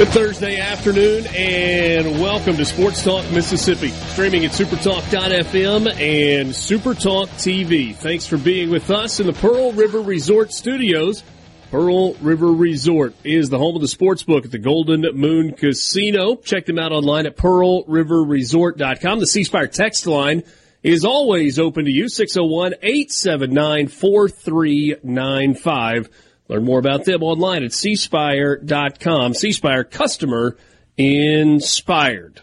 Good Thursday afternoon and welcome to Sports Talk Mississippi. Streaming at supertalk.fm and Supertalk TV. Thanks for being with us in the Pearl River Resort Studios. Pearl River Resort is the home of the sports book at the Golden Moon Casino. Check them out online at pearlriverresort.com. The C text line is always open to you 601 879 4395. Learn more about them online at cspire.com. Cspire customer inspired.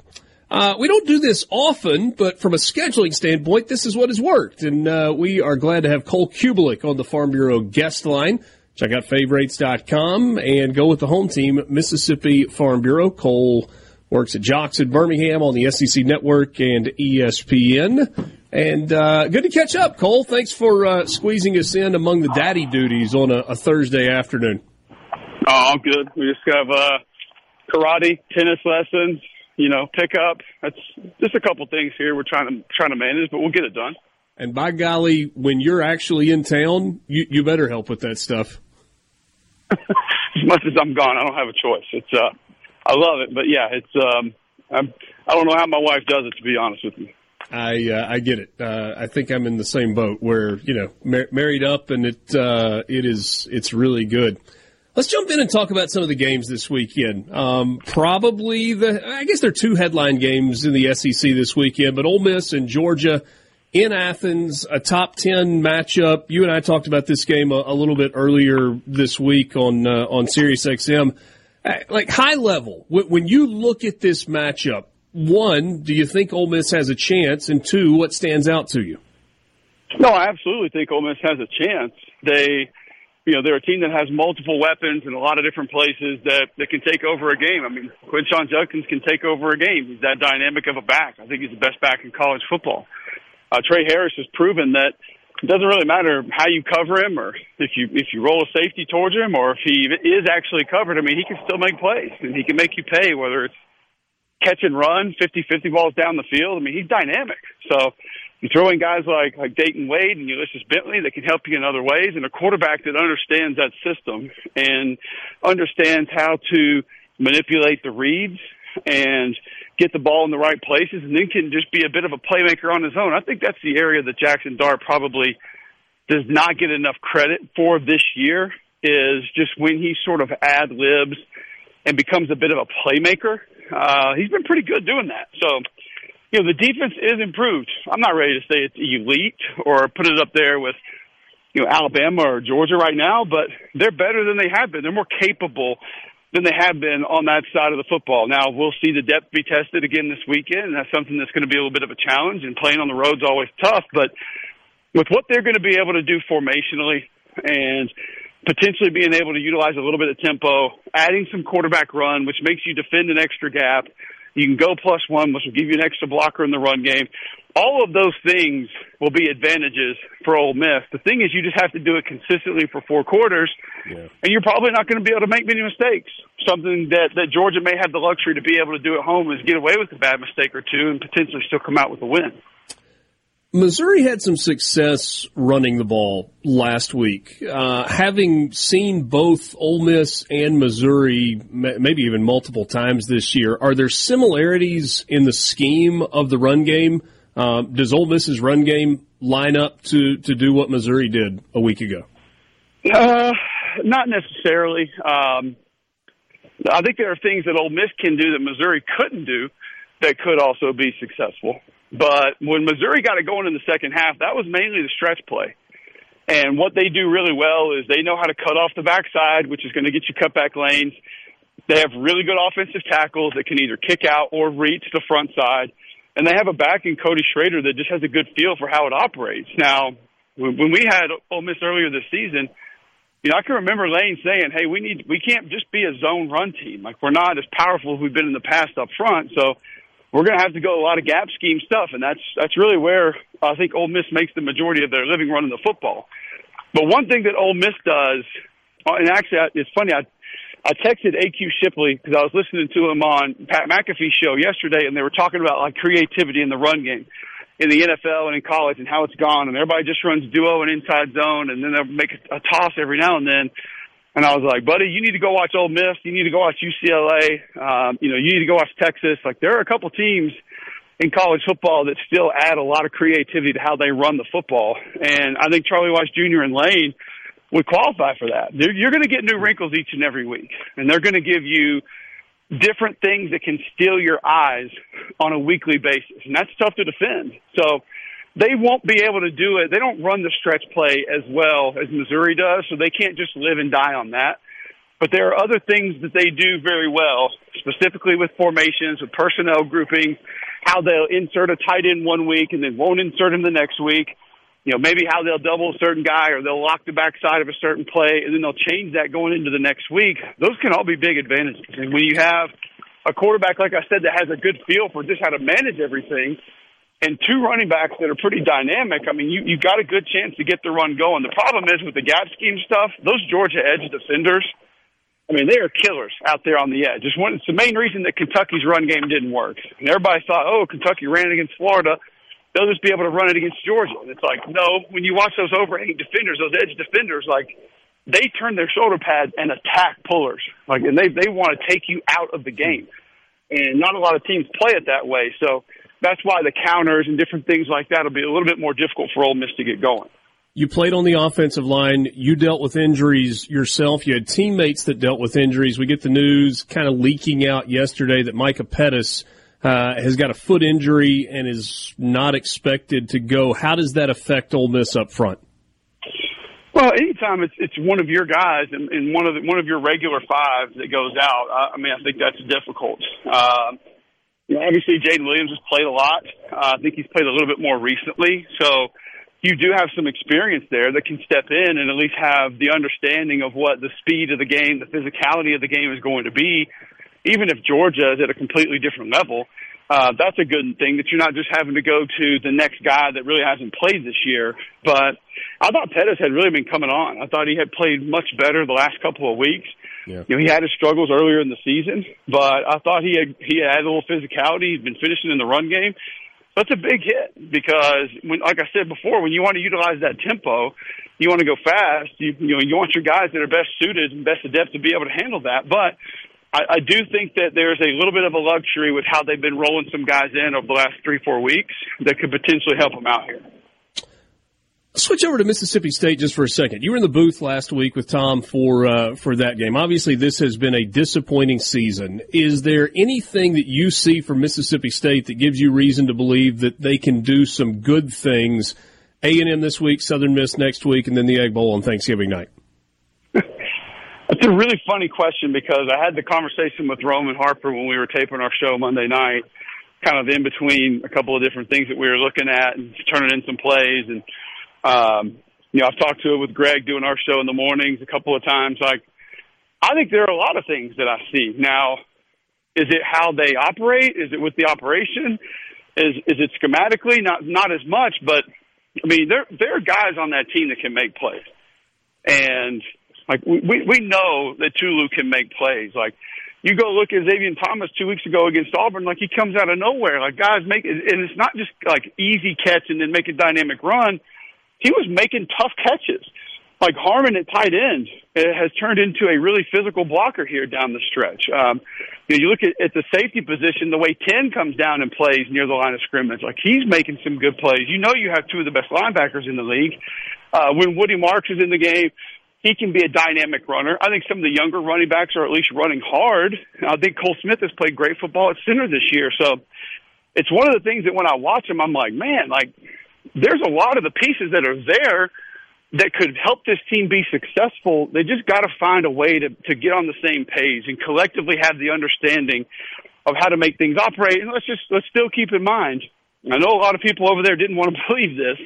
Uh, we don't do this often, but from a scheduling standpoint, this is what has worked. And uh, we are glad to have Cole Cubelic on the Farm Bureau guest line. Check out favorites.com and go with the home team, Mississippi Farm Bureau. Cole works at JOX in Birmingham on the SEC Network and ESPN. And uh, good to catch up, Cole. Thanks for uh, squeezing us in among the daddy duties on a, a Thursday afternoon. Oh, all good. We just have uh, karate, tennis lessons, you know, pickup. That's just a couple things here we're trying to trying to manage, but we'll get it done. And by golly, when you're actually in town, you, you better help with that stuff. as much as I'm gone, I don't have a choice. It's uh, I love it, but yeah, it's um, I'm, I don't know how my wife does it to be honest with you. I uh, I get it. Uh, I think I'm in the same boat where you know mar- married up and it uh, it is it's really good. Let's jump in and talk about some of the games this weekend. Um, probably the I guess there are two headline games in the SEC this weekend, but Ole Miss and Georgia in Athens, a top ten matchup. You and I talked about this game a, a little bit earlier this week on uh, on Sirius XM. Uh, Like high level, when you look at this matchup, one, do you think Ole Miss has a chance? And two, what stands out to you? No, I absolutely think Ole Miss has a chance. They, you know, they're a team that has multiple weapons in a lot of different places that that can take over a game. I mean, Quinshon Judkins can take over a game. He's that dynamic of a back. I think he's the best back in college football. Uh, Tre Harris has proven that it doesn't really matter how you cover him or if you if you roll a safety towards him or if he is actually covered. I mean, he can still make plays and he can make you pay whether it's catch and run, 50-50 balls down the field. I mean, he's dynamic. So you throw in guys like like Dayton Wade and Ulysses Bentley that can help you in other ways, and a quarterback that understands that system and understands how to manipulate the reads and get the ball in the right places, and then can just be a bit of a playmaker on his own. I think that's the area that Jaxson Dart probably does not get enough credit for this year. Is just when he sort of ad libs and becomes a bit of a playmaker. Uh, he's been pretty good doing that. So, you know, the defense is improved. I'm not ready to say it's elite or put it up there with, you know, Alabama or Georgia right now, but they're better than they have been. They're more capable than they have been on that side of the football. Now, we'll see the depth be tested again this weekend, and that's something that's going to be a little bit of a challenge, and playing on the road's always tough, but with what they're going to be able to do formationally and potentially being able to utilize a little bit of tempo, adding some quarterback run, which makes you defend an extra gap. You can go plus one, which will give you an extra blocker in the run game. All of those things will be advantages for Ole Miss. The thing is, you just have to do it consistently for four quarters, Yeah. and you're probably not going to be able to make many mistakes. Something that, that Georgia may have the luxury to be able to do at home is get away with a bad mistake or two and potentially still come out with a win. Missouri had some success running the ball last week. Uh, having seen both Ole Miss and Missouri, maybe even multiple times this year, are there similarities in the scheme of the run game? Uh, does Ole Miss's run game line up to, to do what Missouri did a week ago? Uh, not necessarily. Um, I think there are things that Ole Miss can do that Missouri couldn't do that could also be successful. But when Missouri got it going in the second half, that was mainly the stretch play. And what they do really well is they know how to cut off the backside, which is going to get you cutback lanes. They have really good offensive tackles that can either kick out or reach the front side. And they have a back in Cody Schrader that just has a good feel for how it operates. Now, when we had Ole Miss earlier this season, you know, I can remember Lane saying, "Hey, we need, we can't just be a zone run team. Like we're not as powerful as we've been in the past up front. So we're going to have to go a lot of gap scheme stuff, and that's that's really where I think Ole Miss makes the majority of their living running the football. But one thing that Ole Miss does, uh, and actually it's funny, I I texted AQ Shipley because I was listening to him on Pat McAfee's show yesterday, and they were talking about like creativity in the run game in the NFL and in college and how it's gone, and everybody just runs duo and inside zone, and then they'll make a toss every now and then. And I was like, buddy, you need to go watch Ole Miss. You need to go watch UCLA. Um, you know, you need to go watch Texas. Like there are a couple teams in college football that still add a lot of creativity to how they run the football. And I think Charlie Weis Jr. and Lane would qualify for that. You're going to get new hmm. wrinkles each and every week, and they're going to give you different things that can steal your eyes on a weekly basis, and that's tough to defend. So they won't be able to do it. They don't run the stretch play as well as Missouri does, so they can't just live and die on that. But there are other things that they do very well, specifically with formations, with personnel grouping, how they'll insert a tight end one week and then won't insert him the next week. You know, maybe how they'll double a certain guy or they'll lock the backside of a certain play and then they'll change that going into the next week. Those can all be big advantages. And when you have a quarterback, like I said, that has a good feel for just how to manage everything, and two running backs that are pretty dynamic. I mean, you you got a good chance to get the run going. The problem is with the gap scheme stuff. Those Georgia edge defenders, I mean, they are killers out there on the edge. It's one. It's the main reason that Kentucky's run game didn't work. And everybody thought, oh, Kentucky ran against Florida. They'll just be able to run it against Georgia. And it's like, no. When you watch those overhanging defenders, those edge defenders, like they turn their shoulder pads and attack pullers. Like, and they they want to take you out of the game. And not a lot of teams play it that way. So that's why the counters and different things like that will be a little bit more difficult for Ole Miss to get going. You played on the offensive line. You dealt with injuries yourself. You had teammates that dealt with injuries. We get the news kind of leaking out yesterday that Micah Pettus uh, has got a foot injury and is not expected to go. How does that affect Ole Miss up front? Well, anytime it's it's one of your guys and, and one of the, one of your regular five that goes out, I, I mean, I think that's difficult. Uh, you know, obviously, Jayden Williams has played a lot. Uh, I think he's played a little bit more recently. So you do have some experience there that can step in and at least have the understanding of what the speed of the game, the physicality of the game is going to be. Even if Georgia is at a completely different level, uh, that's a good thing that you're not just having to go to the next guy that really hasn't played this year. But I thought Pettus had really been coming on. I thought he had played much better the last couple of weeks. Yeah. You know, he had his struggles earlier in the season, but I thought he had he had a little physicality. He's been finishing in the run game. That's a big hit because when, like I said before, when you want to utilize that tempo, you want to go fast. You, you know, you want your guys that are best suited and best adept to be able to handle that. But I, I do think that there's a little bit of a luxury with how they've been rolling some guys in over the last three, four weeks that could potentially help them out here switch over to Mississippi State just for a second. You were in the booth last week with Tom for uh, for that game. Obviously, this has been a disappointing season. Is there anything that you see from Mississippi State that gives you reason to believe that they can do some good things? A and M this week, Southern Miss next week, and then the Egg Bowl on Thanksgiving night. That's a really funny question because I had the conversation with Roman Harper when we were taping our show Monday night, kind of in between a couple of different things that we were looking at and turning in some plays and um, you know, I've talked to it with Greg doing our show in the mornings a couple of times. Like, I think there are a lot of things that I see. Now, is it how they operate? Is it with the operation? Is is it schematically? Not not as much, but I mean, there there are guys on that team that can make plays, and like we we know that Tulu can make plays. Like you go look at Zavion Thomas two weeks ago against Auburn, like he comes out of nowhere. Like guys make and it's not just like easy catch and then make a dynamic run. He was making tough catches. Like Harmon at tight end has turned into a really physical blocker here down the stretch. Um, you, know, you look at, at the safety position, the way Ten comes down and plays near the line of scrimmage, like he's making some good plays. You know, you have two of the best linebackers in the league. Uh, when Woody Marks is in the game, he can be a dynamic runner. I think some of the younger running backs are at least running hard. I think Cole Smith has played great football at center this year. So it's one of the things that when I watch him, I'm like, man, like there's a lot of the pieces that are there that could help this team be successful. They just got to find a way to, to get on the same page and collectively have the understanding of how to make things operate. And let's just, let's still keep in mind, I know a lot of people over there didn't want to believe this,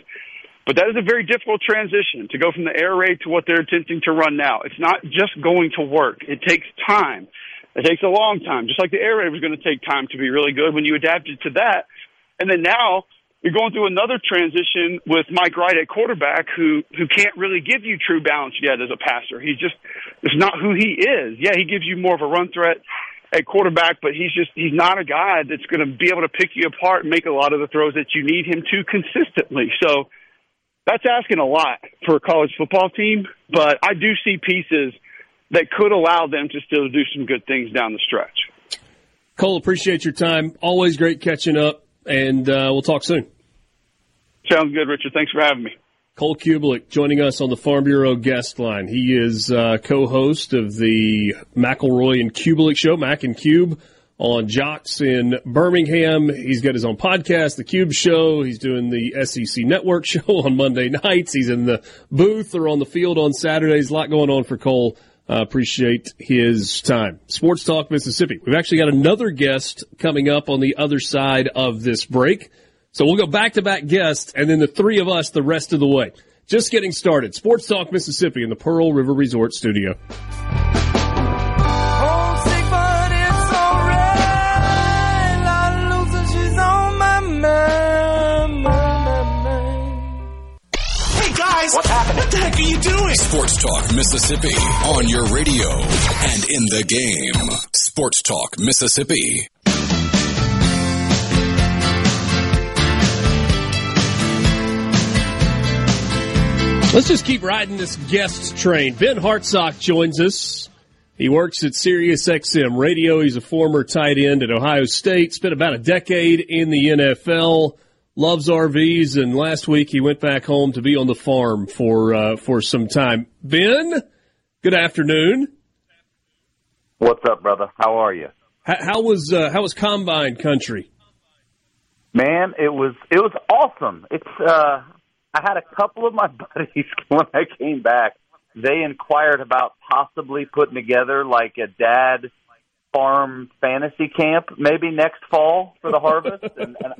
but that is a very difficult transition to go from the air raid to what they're attempting to run now. It's not just going to work. It takes time. It takes a long time, just like the air raid was going to take time to be really good when you adapted to that. And then now you're going through another transition with Mike Wright at quarterback who, who can't really give you true balance yet as a passer. He's just, it's not who he is. Yeah, he gives you more of a run threat at quarterback, but he's just, he's not a guy that's going to be able to pick you apart and make a lot of the throws that you need him to consistently. So, that's asking a lot for a college football team, but I do see pieces that could allow them to still do some good things down the stretch. Cole, appreciate your time. Always great catching up, and uh, we'll talk soon. Sounds good, Richard. Thanks for having me. Cole Cubelic joining us on the Farm Bureau guest line. He is uh, co-host of the McElroy and Cubelic show, Mac and Cube on JOX in Birmingham. He's got his own podcast, The Cube Show. He's doing the SEC Network show on Monday nights. He's in the booth or on the field on Saturdays. A lot going on for Cole. Uh, appreciate his time. Sports Talk Mississippi. We've actually got another guest coming up on the other side of this break. So we'll go back to back guests and then the three of us the rest of the way. Just getting started. Sports Talk Mississippi in the Pearl River Resort Studio. What's happening? What the heck are you doing? Sports Talk Mississippi on your radio and in the game. Sports Talk Mississippi. Let's just keep riding this guest train. Ben Hartsock joins us. He works at SiriusXM Radio. He's a former tight end at Ohio State. Spent about a decade in the NFL loves RVs, and last week he went back home to be on the farm for uh, for some time. Ben, good afternoon. What's up, brother? How are you? How, how was uh, how was Combine Country? Man, it was it was awesome. It's uh, I had a couple of my buddies when I came back. They inquired about possibly putting together like a dad farm fantasy camp maybe next fall for the harvest, and, and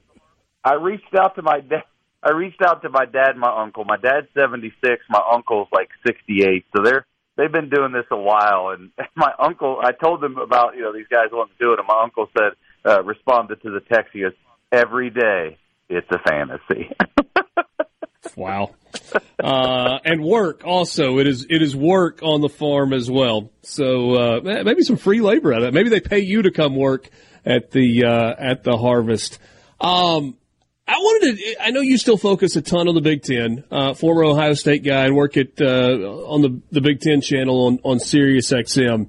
I reached out to my dad. I reached out to my dad and my uncle. My dad's 76, my uncle's like 68. So they're they've been doing this a while and my uncle I told them about, you know, these guys want to do it and my uncle said uh responded to the text he goes, "Every day it's a fantasy." wow. Uh and work also. It is it is work on the farm as well. So uh maybe some free labor out of it. Maybe they pay you to come work at the uh at the harvest. Um I wanted to. I know you still focus a ton on the Big Ten. Uh, former Ohio State guy and work at uh, on the the Big Ten channel on on Sirius XM.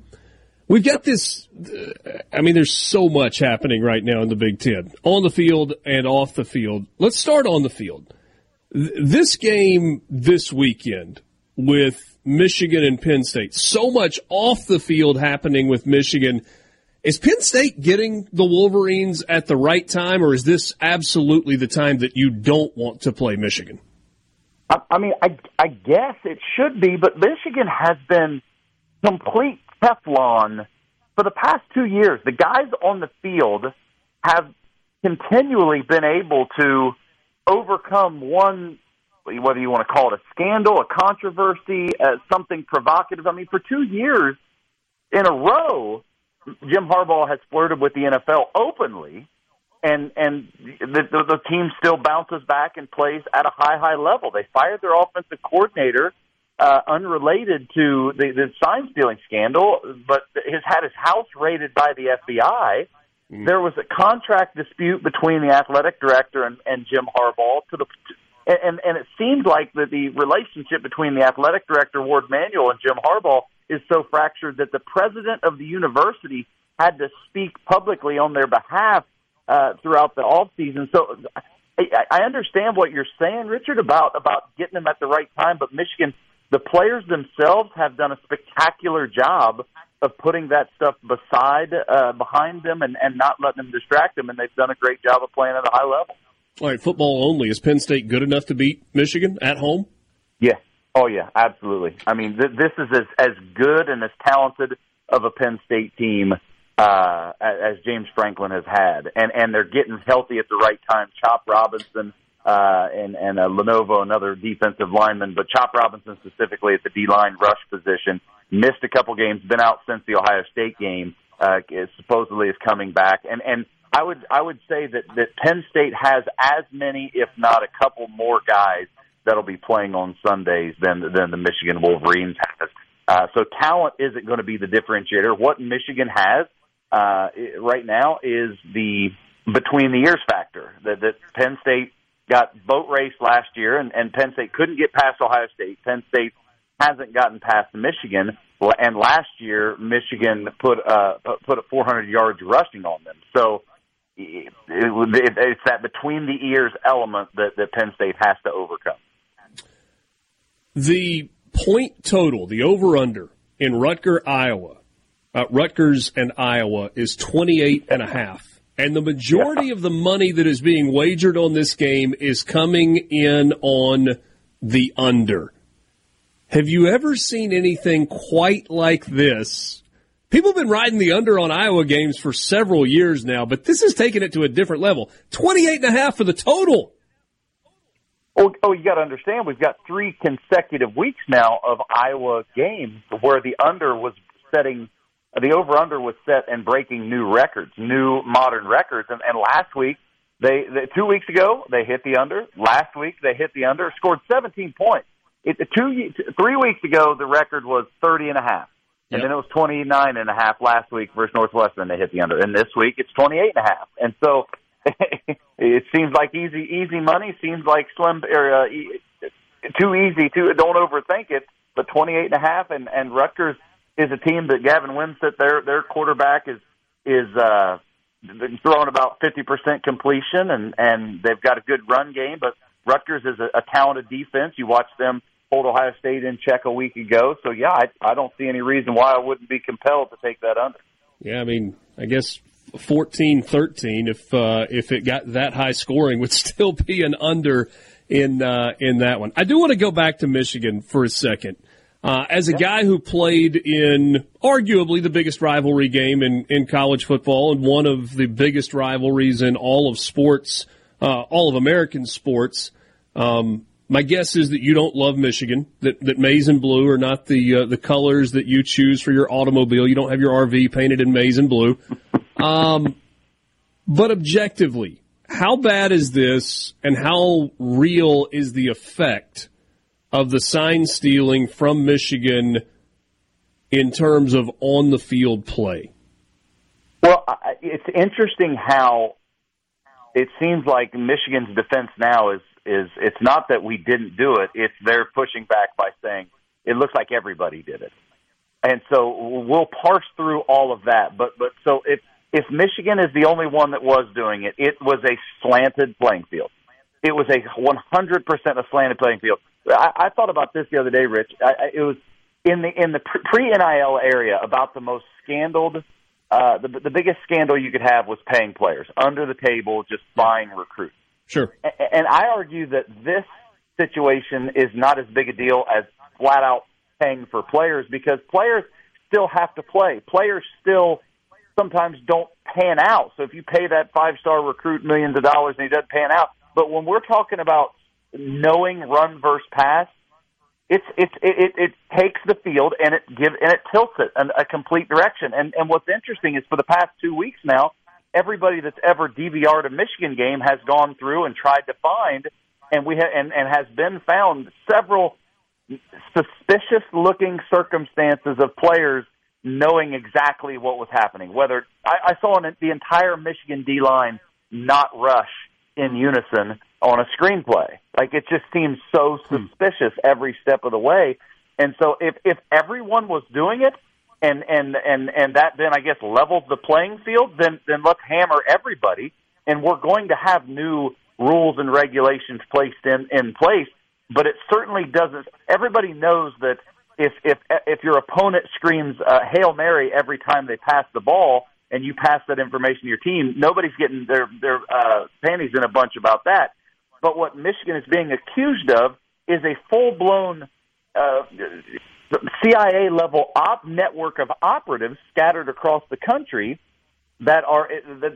We've got this. Uh, I mean, there's so much happening right now in the Big Ten, on the field and off the field. Let's start on the field. This game this weekend with Michigan and Penn State. So much off the field happening with Michigan is Penn State getting the Wolverines at the right time, or is this absolutely the time that you don't want to play Michigan? I, I mean, I, I guess it should be, but Michigan has been complete Teflon for the past two years. The guys on the field have continually been able to overcome one, whether you want to call it a scandal, a controversy, uh, something provocative. I mean, for two years in a row, Jim Harbaugh has flirted with the NFL openly, and and the, the, the team still bounces back and plays at a high high level. They fired their offensive coordinator uh, unrelated to the, the sign stealing scandal, but has had his house raided by the FBI. Mm. There was a contract dispute between the athletic director and, and Jim Harbaugh to the and and it seemed like that the relationship between the athletic director Warde Manuel and Jim Harbaugh is so fractured that the president of the university had to speak publicly on their behalf uh, throughout the off season. So I, I understand what you're saying, Richard, about about getting them at the right time, but Michigan, the players themselves have done a spectacular job of putting that stuff beside uh, behind them and, and not letting them distract them, and they've done a great job of playing at a high level. All right, football only. Is Penn State good enough to beat Michigan at home? Yeah. Oh, yeah, absolutely. I mean, th- this is as, as good and as talented of a Penn State team uh, as James Franklin has had, and and they're getting healthy at the right time. Chop Robinson uh, and and uh, Lenovo, another defensive lineman, but Chop Robinson specifically at the D line rush position, missed a couple games, been out since the Ohio State game. Uh, is supposedly is coming back, and and I would I would say that that Penn State has as many, if not a couple more guys that'll be playing on Sundays than than the Michigan Wolverines has. Uh, so talent isn't going to be the differentiator. What Michigan has uh, right now is the between the years factor that, that Penn State got boat race last year, and, and Penn State couldn't get past Ohio State. Penn State hasn't gotten past Michigan, and last year Michigan put uh, put a 400 yards rushing on them. So it, it, it's that between the ears element that, that Penn State has to overcome. The point total, the over under in Rutger, Iowa, uh, Rutgers and Iowa is 28 and a half. And the majority yeah. of the money that is being wagered on this game is coming in on the under. Have you ever seen anything quite like this? People have been riding the under on Iowa games for several years now, but this has taken it to a different level. 28 and a half for the total. Oh, oh you got to understand, we've got three consecutive weeks now of Iowa games where the under was setting – the over under was set and breaking new records, new modern records. And, and last week, they, they two weeks ago they hit the under. Last week they hit the under, scored 17 points. It, two three weeks ago the record was 30 and a half. And yep. then it was 29 and a half last week versus Northwestern. They hit the under, and this week it's 28 and a half. And so it seems like easy, easy money. Seems like slim, or, uh, too easy. Too don't overthink it. But twenty eight and a half, and and Rutgers is a team that Gavin Wimsatt, their their quarterback is is uh, throwing about fifty percent completion, and and they've got a good run game. But Rutgers is a, a talented defense. You watch them hold Ohio State in check a week ago. So yeah, I, I don't see any reason why I wouldn't be compelled to take that under. Yeah, I mean, I guess 14-13 if uh, if it got that high scoring would still be an under in uh, in that one. I do want to go back to Michigan for a second. Uh, as a guy who played in arguably the biggest rivalry game in, in college football and one of the biggest rivalries in all of sports, uh, all of American sports, um, my guess is that you don't love Michigan. That that maize and blue are not the uh, the colors that you choose for your automobile. You don't have your RV painted in maize and blue. Um, but objectively, how bad is this, and how real is the effect of the sign stealing from Michigan in terms of on the field play? Well, it's interesting how it seems like Michigan's defense now is is it's not that we didn't do it; it's they're pushing back by saying it looks like everybody did it, and so we'll parse through all of that. But but so if if Michigan is the only one that was doing it, it was a slanted playing field. It was a 100% a slanted playing field. I, I thought about this the other day, Rich. I, I, it was in the in the pre NIL area about the most scandaled. Uh, the the biggest scandal you could have was paying players under the table, just buying recruits. Sure. And, and I argue that this situation is not as big a deal as flat out paying for players because players still have to play. Players still sometimes don't pan out. So if you pay that five star recruit millions of dollars and he doesn't pan out, but when we're talking about knowing run versus pass, it's it's it, it it takes the field and it give and it tilts it in a complete direction. And and what's interesting is for the past two weeks now, everybody that's ever DVR'd a Michigan game has gone through and tried to find, and we ha- and and has been found several suspicious looking circumstances of players knowing exactly what was happening. Whether I, I saw an, the entire Michigan D line not rush in unison on a screenplay. Like it just seems so hmm. suspicious every step of the way. And so if if everyone was doing it and and and and that then I guess levels the playing field, then then let's hammer everybody and we're going to have new rules and regulations placed in in place, but it certainly doesn't everybody knows that if if if your opponent screams uh, "Hail Mary" every time they pass the ball, and you pass that information to your team, nobody's getting their their uh, panties in a bunch about that. But what Michigan is being accused of is a full blown uh, CIA level op network of operatives scattered across the country that are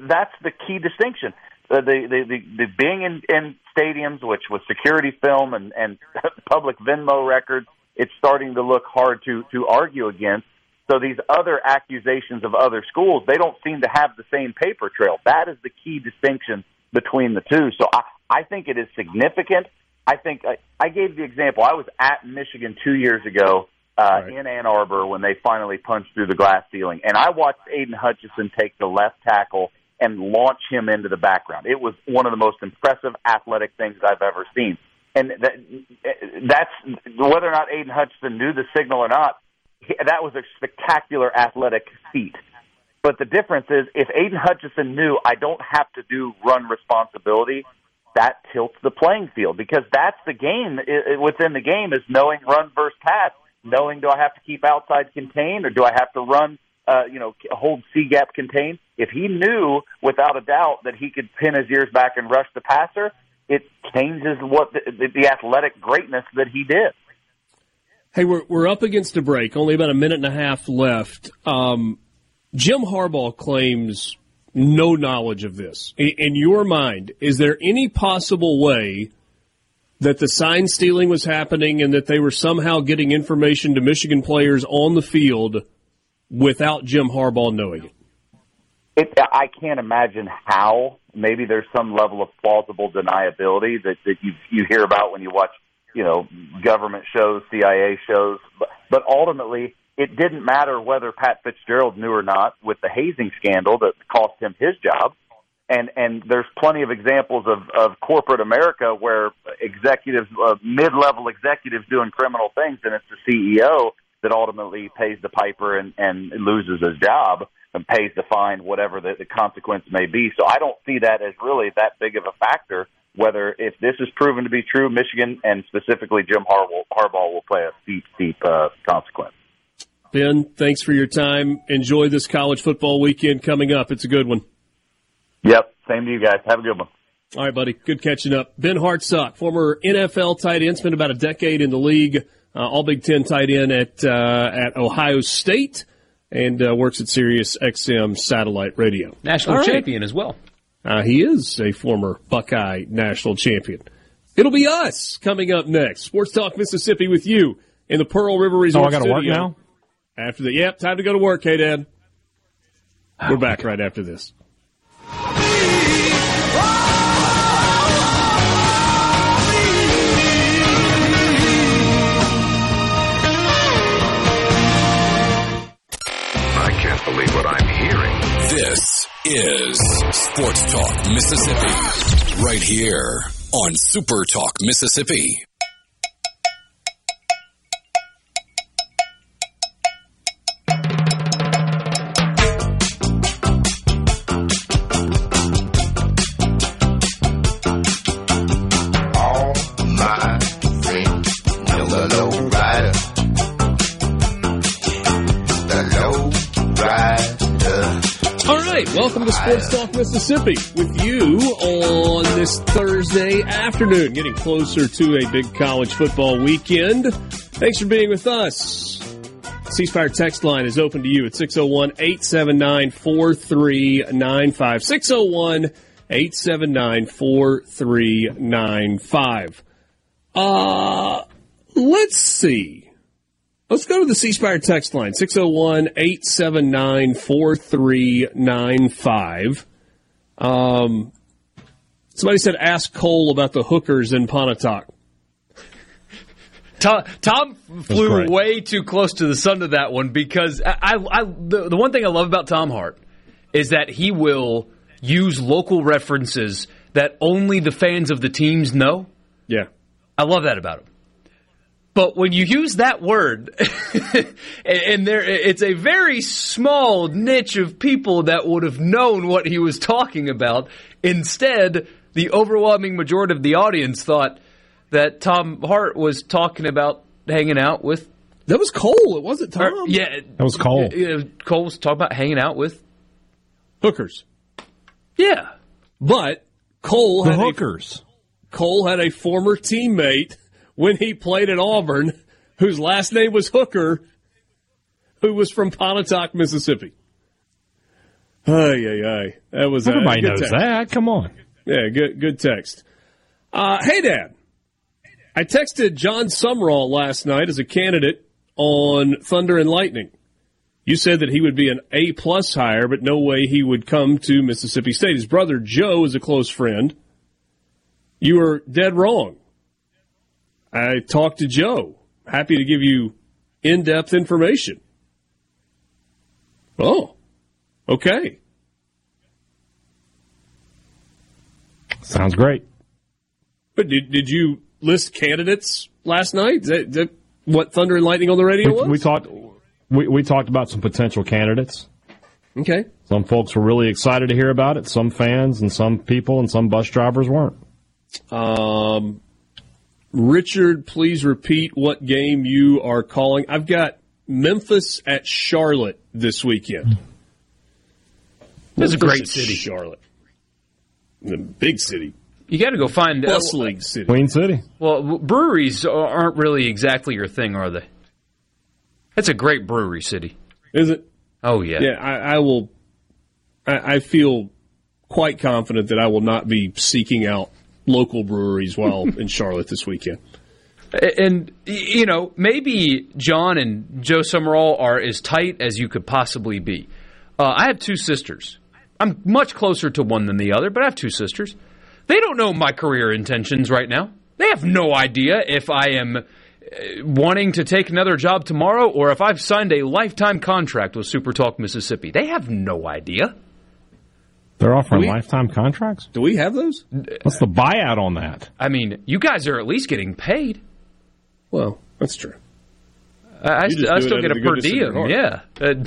that's the key distinction. The the the, the being in, in stadiums, which was security film and and public Venmo records, it's starting to look hard to to argue against. So these other accusations of other schools, they don't seem to have the same paper trail. That is the key distinction between the two. So I, I think it is significant. I think I, I gave the example. I was at Michigan two years ago uh, right. in Ann Arbor when they finally punched through the glass ceiling, and I watched Aidan Hutchinson take the left tackle and launch him into the background. It was one of the most impressive athletic things I've ever seen. And that, that's whether or not Aidan Hutchinson knew the signal or not that was a spectacular athletic feat. But the difference is, if Aidan Hutchinson knew I don't have to do run responsibility, that tilts the playing field because that's the game it, within the game is knowing run versus pass. Knowing do I have to keep outside contained or do I have to run, uh, you know, hold C gap contained? If he knew without a doubt that he could pin his ears back and rush the passer, it changes what the, the, the athletic greatness that he did. Hey, we're we're up against a break. Only about a minute and a half left. Um, Jim Harbaugh claims no knowledge of this. In, in your mind, is there any possible way that the sign stealing was happening and that they were somehow getting information to Michigan players on the field without Jim Harbaugh knowing it? It, I can't imagine how. Maybe there's some level of plausible deniability that, that you you hear about when you watch you know, government shows, CIA shows, but, but ultimately it didn't matter whether Pat Fitzgerald knew or not with the hazing scandal that cost him his job. And and there's plenty of examples of of corporate America where executives, uh, mid-level executives, doing criminal things, and it's the CEO that ultimately pays the piper and and loses his job and pays the fine, whatever the, the consequence may be. So I don't see that as really that big of a factor whether if this is proven to be true, Michigan and specifically Jim Harbaugh, Harbaugh will play a steep, steep uh, consequence. Ben, thanks for your time. Enjoy this college football weekend coming up. It's a good one. Yep. Same to you guys. Have a good one. All right, buddy. Good catching up. Ben Hartsock, former NFL tight end, spent about a decade in the league, uh, all Big Ten tight end at uh, at Ohio State, and uh, works at Sirius XM satellite radio. National right. champion as well. Uh, he is a former Buckeye national champion. It'll be us coming up next. Sports Talk Mississippi with you in the Pearl River Resort. Oh, I got to work now. After the yep, time to go to work. Hey, Dad. We're back right after this. Believe what I'm hearing. This is Sports Talk Mississippi, right here on Super Talk Mississippi. Sports Talk Mississippi with you on this Thursday afternoon, getting closer to a big college football weekend. Thanks for being with us. C Spire text line is open to you at 601 879 4395. 601 879 4395. Uh, let's see. Let's go to the C Spire text line, 601 879 4395. Um, somebody said, ask Cole about the hookers in Pontotoc. Tom, Tom flew way too close to the sun to that one because I, I, I the, the one thing I love about Tom Hart is that he will use local references that only the fans of the teams know. Yeah. I love that about him. But when you use that word, and there, it's a very small niche of people that would have known what he was talking about. Instead, the overwhelming majority of the audience thought that Tom Hart was talking about hanging out with. That was Cole. It wasn't Tom. Or, yeah, that was Cole. Cole was talking about hanging out with hookers. Yeah, but Cole the had hookers. A, Cole had a former teammate when he played at Auburn, whose last name was Hooker, who was from Pontotoc, Mississippi. Ay, ay, ay. That was everybody uh, knows text. that. Come on. Yeah, good, good text. Uh, hey, Dad. I texted Jon Sumrall last night as a candidate on Thunder and Lightning. You said that he would be an A plus hire, but no way he would come to Mississippi State. His brother Joe is a close friend. You were dead wrong. I talked to Joe. Happy to give you in depth information. Oh, okay. Sounds great. But did, did you list candidates last night? Is that, that what Thunder and Lightning on the radio we, was? We talked. We, we talked about some potential candidates. Okay. Some folks were really excited to hear about it. Some fans and some people and some bus drivers weren't. Um, Richard, please repeat what game you are calling. I've got Memphis at Charlotte this weekend. It's a great city, Charlotte. The big city. You got to go find bustling uh, city, Queen City. Well, breweries aren't really exactly your thing, are they? It's a great brewery city. Is it? Oh yeah. Yeah, I, I will. I, I, feel quite confident that I will not be seeking out local breweries while in Charlotte this weekend. And you know, maybe Jon and Joe Sumrall are as tight as you could possibly be. Uh, I have two sisters. I'm much closer to one than the other, but I have two sisters. They don't know my career intentions right now. They have no idea if I am wanting to take another job tomorrow or if I've signed a lifetime contract with SuperTalk Mississippi. They have no idea. They're offering we, lifetime contracts? Do we have those? What's the buyout on that? I mean, you guys are at least getting paid. Well, that's true. I, I, st- I still get a per diem. Yeah. Uh,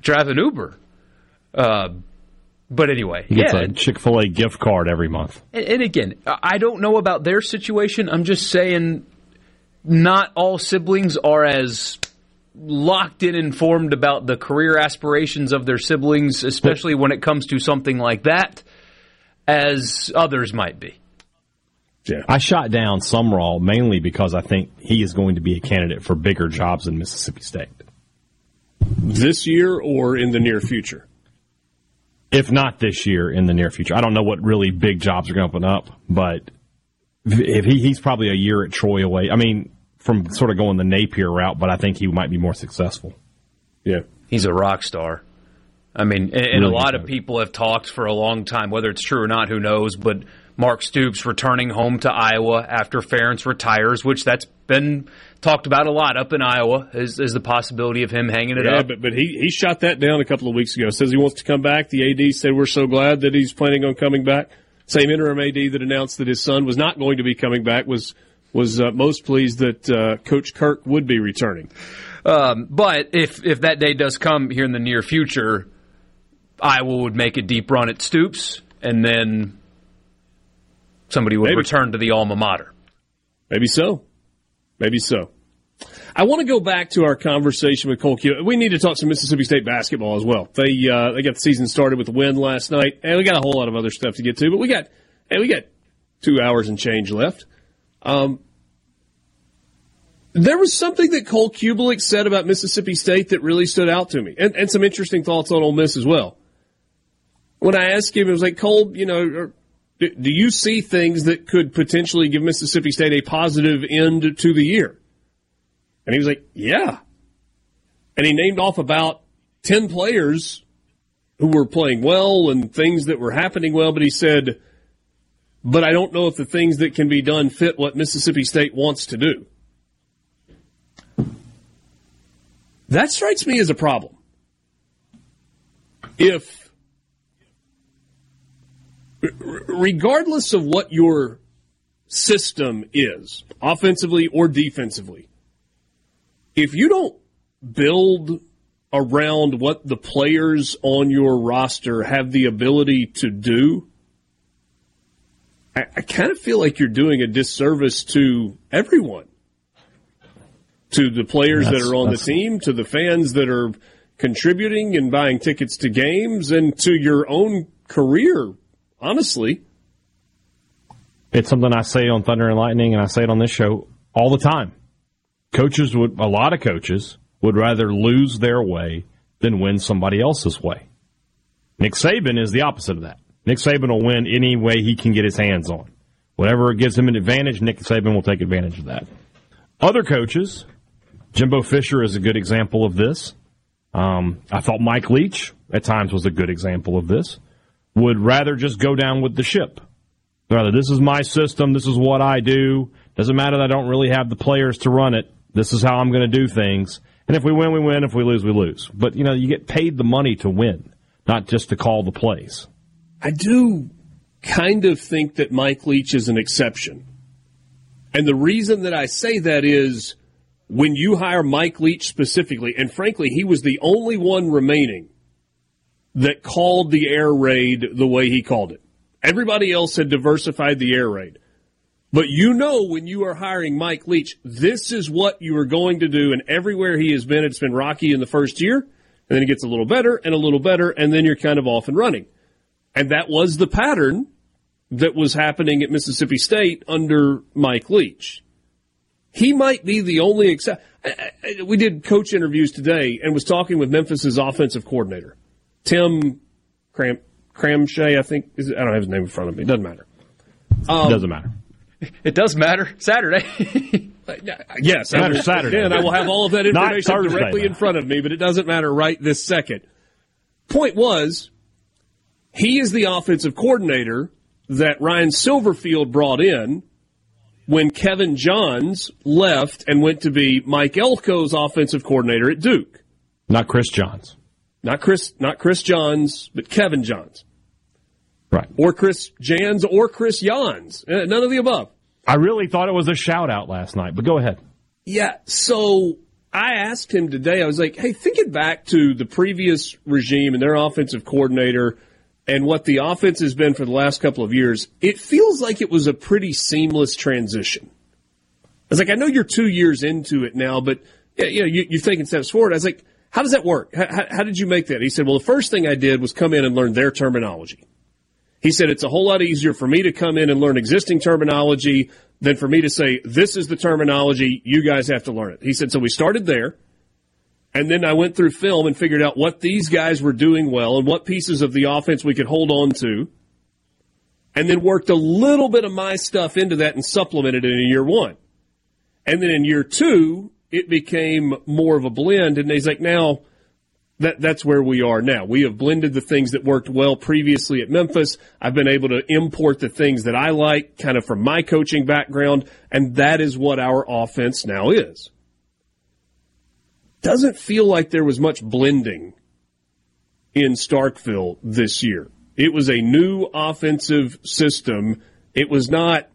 drive an Uber. Uh, but anyway, he gets yeah. a Chick Fil A gift card every month. And, and again, I don't know about their situation. I'm just saying not all siblings are as locked in informed about the career aspirations of their siblings, especially when it comes to something like that, as others might be. Yeah. I shot down Sumrall mainly because I think he is going to be a candidate for bigger jobs in Mississippi State. This year or in the near future? If not this year, in the near future. I don't know what really big jobs are going to open up, but if he, he's probably a year at Troy away. I mean, from sort of going the Napier route, but I think he might be more successful. Yeah, he's a rock star. I mean, and, and really a lot of people have talked for a long time, whether it's true or not, who knows? But Mark Stoops returning home to Iowa after Ferentz retires, which that's been talked about a lot up in Iowa, is, is the possibility of him hanging it yeah, up. but but he he shot that down a couple of weeks ago. Says he wants to come back. The AD said we're so glad that he's planning on coming back. Same interim AD that announced that his son was not going to be coming back was was uh, most pleased that uh, Coach Kirk would be returning. Um, but if if that day does come here in the near future, Iowa would make a deep run at Stoops, and then somebody would Maybe. return to the alma mater. Maybe so. Maybe so. I want to go back to our conversation with Cole Q. We need to talk some Mississippi State basketball as well. They uh, they got the season started with a win last night, and we got a whole lot of other stuff to get to. But we got and we got two hours and change left. Um, there was something that Cole Cubelic said about Mississippi State that really stood out to me, and, and some interesting thoughts on Ole Miss as well. When I asked him, it was like, Cole, you know, er, do you see things that could potentially give Mississippi State a positive end to the year? And he was like, yeah. And he named off about 10 players who were playing well and things that were happening well, but he said, but I don't know if the things that can be done fit what Mississippi State wants to do. That strikes me as a problem. If, regardless of what your system is, offensively or defensively, if you don't build around what the players on your roster have the ability to do, I, I kind of feel like you're doing a disservice to everyone. To the players that are on the team, to the fans that are contributing and buying tickets to games, and to your own career, honestly. It's something I say on Thunder and Lightning, and I say it on this show all the time. Coaches would, a lot of coaches would rather lose their way than win somebody else's way. Nick Saban is the opposite of that. Nick Saban will win any way he can get his hands on. Whatever gives him an advantage, Nick Saban will take advantage of that. Other coaches, Jimbo Fisher is a good example of this. Um, I thought Mike Leach at times was a good example of this. Would rather just go down with the ship. Rather, this is my system. This is what I do. Doesn't matter that I don't really have the players to run it. This is how I'm going to do things. And if we win, we win. If we lose, we lose. But, you know, you get paid the money to win, not just to call the plays. I do kind of think that Mike Leach is an exception. And the reason that I say that is when you hire Mike Leach specifically, and frankly, he was the only one remaining that called the air raid the way he called it. Everybody else had diversified the air raid. But you know when you are hiring Mike Leach, this is what you are going to do. And everywhere he has been, it's been rocky in the first year, and then it gets a little better and a little better, and then you're kind of off and running. And that was the pattern that was happening at Mississippi State under Mike Leach. He might be the only exception. We did coach interviews today and was talking with Memphis's offensive coordinator, Tim Cram Cramshay. I think is, I don't have his name in front of me. It doesn't matter. Um, doesn't matter. It does matter. Saturday. yes, matter Saturday. And I will have all of that information directly in front of me, but it doesn't matter right this second. Point was, he is the offensive coordinator that Ryan Silverfield brought in when Kevin Johns left and went to be Mike Elko's offensive coordinator at Duke. Not Chris Johns. Not Chris not Chris Johns, but Kevin Johns. Right. Or Chris Jans or Chris Jans. Uh, none of the above. I really thought it was a shout out last night, but go ahead. Yeah, so I asked him today, I was like, hey, thinking back to the previous regime and their offensive coordinator – and what the offense has been for the last couple of years, it feels like it was a pretty seamless transition. I was like, I know you're two years into it now, but you know, you, are taking steps forward. I was like, how does that work? How, how did you make that? He said, well, the first thing I did was come in and learn their terminology. He said, it's a whole lot easier for me to come in and learn existing terminology than for me to say, this is the terminology. You guys have to learn it. He said, so we started there. And then I went through film and figured out what these guys were doing well and what pieces of the offense we could hold on to. And then worked a little bit of my stuff into that and supplemented it in year one. And then in year two, it became more of a blend. And he's like, now that, that's where we are now. We have blended the things that worked well previously at Memphis. I've been able to import the things that I like kind of from my coaching background. And that is what our offense now is doesn't feel like there was much blending in Starkville this year. It was a new offensive system. It was not.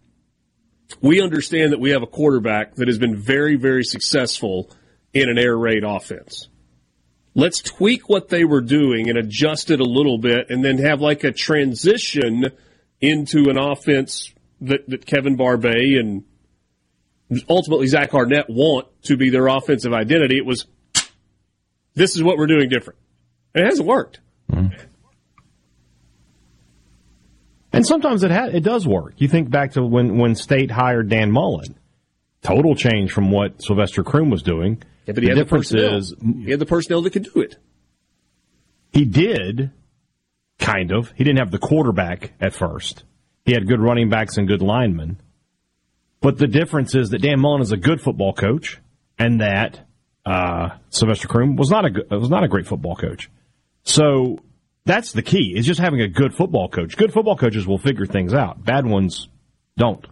We understand that we have a quarterback that has been very, very successful in an air raid offense. Let's tweak what they were doing and adjust it a little bit and then have like a transition into an offense that, that Kevin Barbay and ultimately Zach Arnett want to be their offensive identity. It was this is what we're doing different. And it hasn't worked. Mm-hmm. And sometimes it ha- it does work. You think back to when, when State hired Dan Mullen. Total change from what Sylvester Croom was doing. Yeah, but he the had difference the is he had the personnel that could do it. He did, kind of. He didn't have the quarterback at first. He had good running backs and good linemen. But the difference is that Dan Mullen is a good football coach, and that uh, Sylvester Croom was not a was not a great football coach. So that's the key is just having a good football coach. Good football coaches will figure things out. Bad ones don't.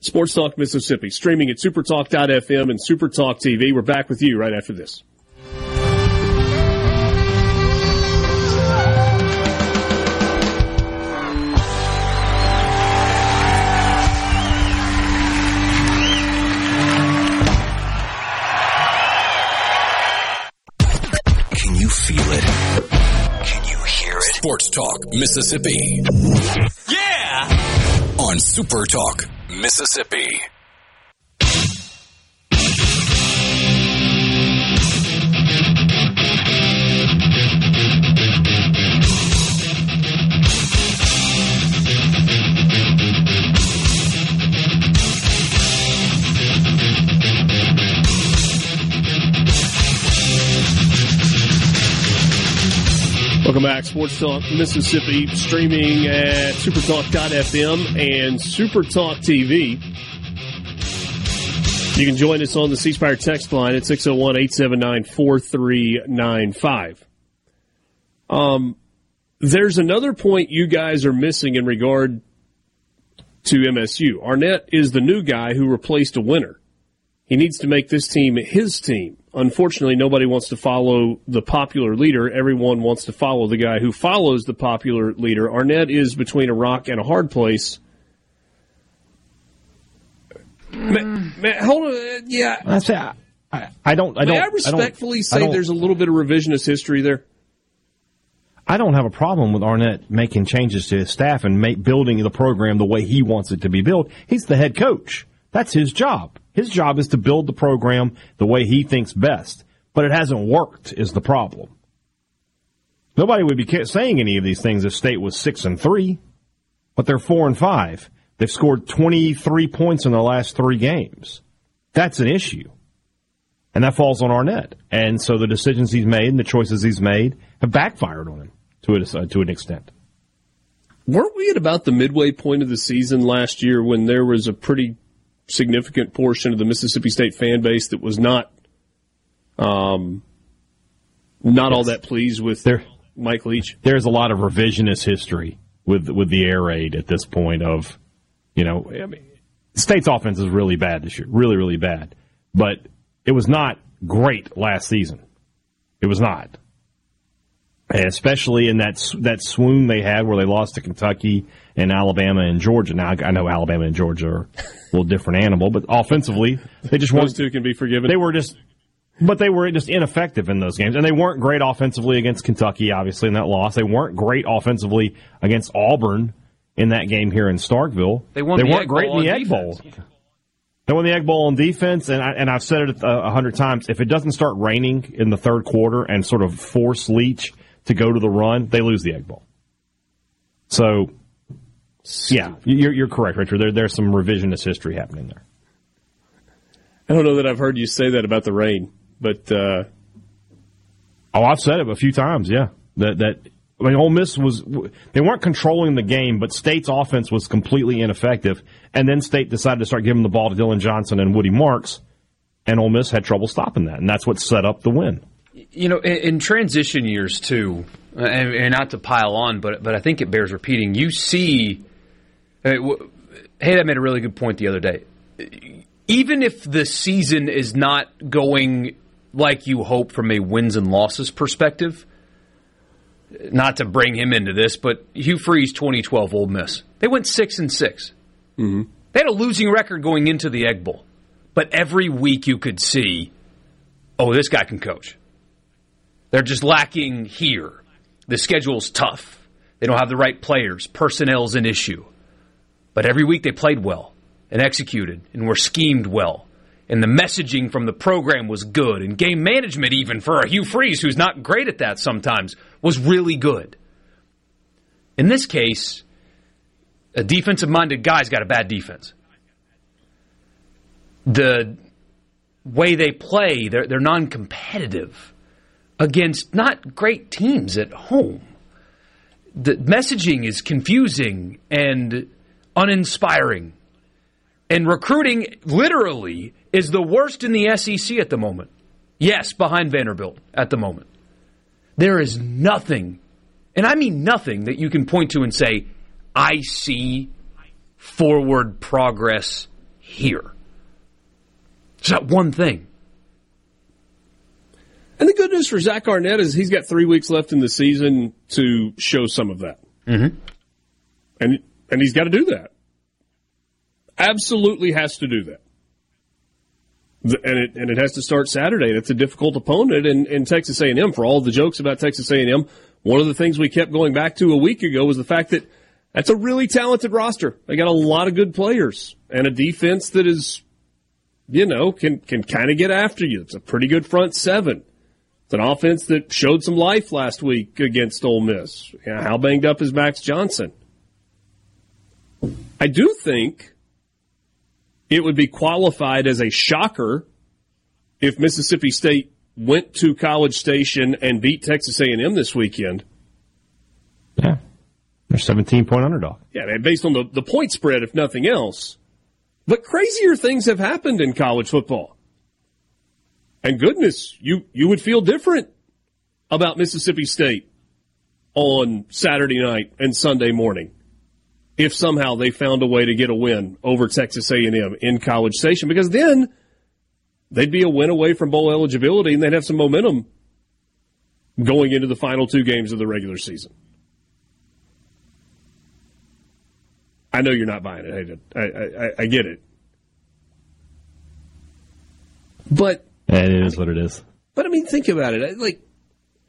Sports Talk Mississippi, streaming at supertalk.fm and supertalk TV. We're back with you right after this. Talk Mississippi. Yeah! On Super Talk Mississippi. Sports Talk Mississippi, streaming at supertalk.fm and supertalk TV. You can join us on the C Spire text line at 601 879 4395. Um, there's another point you guys are missing in regard to MSU. Arnett is the new guy who replaced a winner. He needs to make this team his team. Unfortunately, nobody wants to follow the popular leader. Everyone wants to follow the guy who follows the popular leader. Arnett is between a rock and a hard place. Hold on, uh, yeah. I say I, I, I don't. I May don't. I respectfully I say don't, there's a little bit of revisionist history there? I don't have a problem with Arnett making changes to his staff and make, building the program the way he wants it to be built. He's the head coach. That's his job. His job is to build the program the way he thinks best. But it hasn't worked is the problem. Nobody would be saying any of these things if State was six and three, but they're four and five. They've scored 23 points in the last three games. That's an issue. And that falls on Arnett. And so the decisions he's made and the choices he's made have backfired on him to, a, uh, to an extent. Weren't we at about the midway point of the season last year when there was a pretty significant portion of the Mississippi State fan base that was not, um, not all that pleased with There- Mike Leach? there's a lot of revisionist history with with the air raid at this point of you know I mean, state's offense is really bad this year really really bad. But it was not great last season. It was not. And especially in that that swoon they had where they lost to Kentucky and Alabama and Georgia now I know Alabama and Georgia are a little different animal but offensively they just Those two can be forgiven. they were just, but they were just ineffective in those games, and they weren't great offensively against Kentucky, obviously in that loss. They weren't great offensively against Auburn in that game here in Starkville. They won They the weren't Egg great in the on Egg Bowl. defense. They won the Egg Bowl on defense, and I, and I've said it a a hundred times. If it doesn't start raining in the third quarter and sort of force Leach to go to the run, they lose the Egg Bowl. So, yeah, you're, you're correct, Richard. There, there's some revisionist history happening there. I don't know that I've heard you say that about the rain, but uh, Oh, I've said it a few times. Yeah, that that I mean, Ole Miss was they weren't controlling the game, but State's offense was completely ineffective. And then State decided to start giving the ball to Dylan Johnson and Woody Marks, and Ole Miss had trouble stopping that, and that's what set up the win. You know, in, in transition years too, uh, and, and not to pile on, but but I think it bears repeating. You see, uh, w- hey, that made a really good point the other day. Even if the season is not going like you hope from a wins and losses perspective, not to bring him into this, but Hugh Freeze 2012 Ole Miss, they went six and 6 They had a losing record going into the Egg Bowl, but every week you could see, oh, this guy can coach. They're just lacking here. The schedule's tough. They don't have the right players. Personnel's an issue. But every week they played well and executed and were schemed well. And the messaging from the program was good. And game management, even for a Hugh Freeze, who's not great at that sometimes, was really good. In this case, a defensive minded guy's got a bad defense. The way they play, they're, they're non competitive against not great teams at home. The messaging is confusing and uninspiring. And recruiting literally is the worst in the SEC at the moment. Yes, behind Vanderbilt at the moment. There is nothing, and I mean nothing, that you can point to and say, I see forward progress here. It's that one thing. And the good news for Zach Arnett is he's got three weeks left in the season to show some of that. Mm-hmm. And and he's got to do that. Absolutely has to do that. And it and it has to start Saturday. It's a difficult opponent in, in Texas A&M. For all the jokes about Texas A&M, one of the things we kept going back to a week ago was the fact that that's a really talented roster. They got a lot of good players and a defense that is, you know, can can kind of get after you. It's a pretty good front seven. It's an offense that showed some life last week against Ole Miss. how banged up is Max Johnson? I do think it would be qualified as a shocker if Mississippi State went to College Station and beat Texas A&M this weekend. Yeah. They're 17 point underdog. Yeah, based on the, the point spread, if nothing else. But crazier things have happened in college football. And goodness, you, you would feel different about Mississippi State on Saturday night and Sunday morning if somehow they found a way to get a win over Texas A&M in College Station because then they'd be a win away from bowl eligibility and they'd have some momentum going into the final two games of the regular season. I know you're not buying it. I, I, I get it. But it is what it is. But I mean, think about it. Like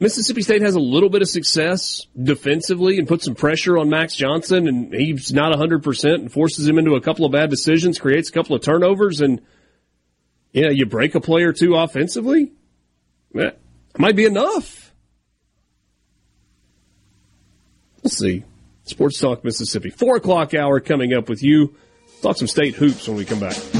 Mississippi State has a little bit of success defensively and puts some pressure on Max Johnson, and he's not 100% and forces him into a couple of bad decisions, creates a couple of turnovers, and you know, you break a play or two offensively. Eh, that might be enough. Let's see. Sports Talk Mississippi. Four o'clock hour coming up with you. Talk some state hoops when we come back.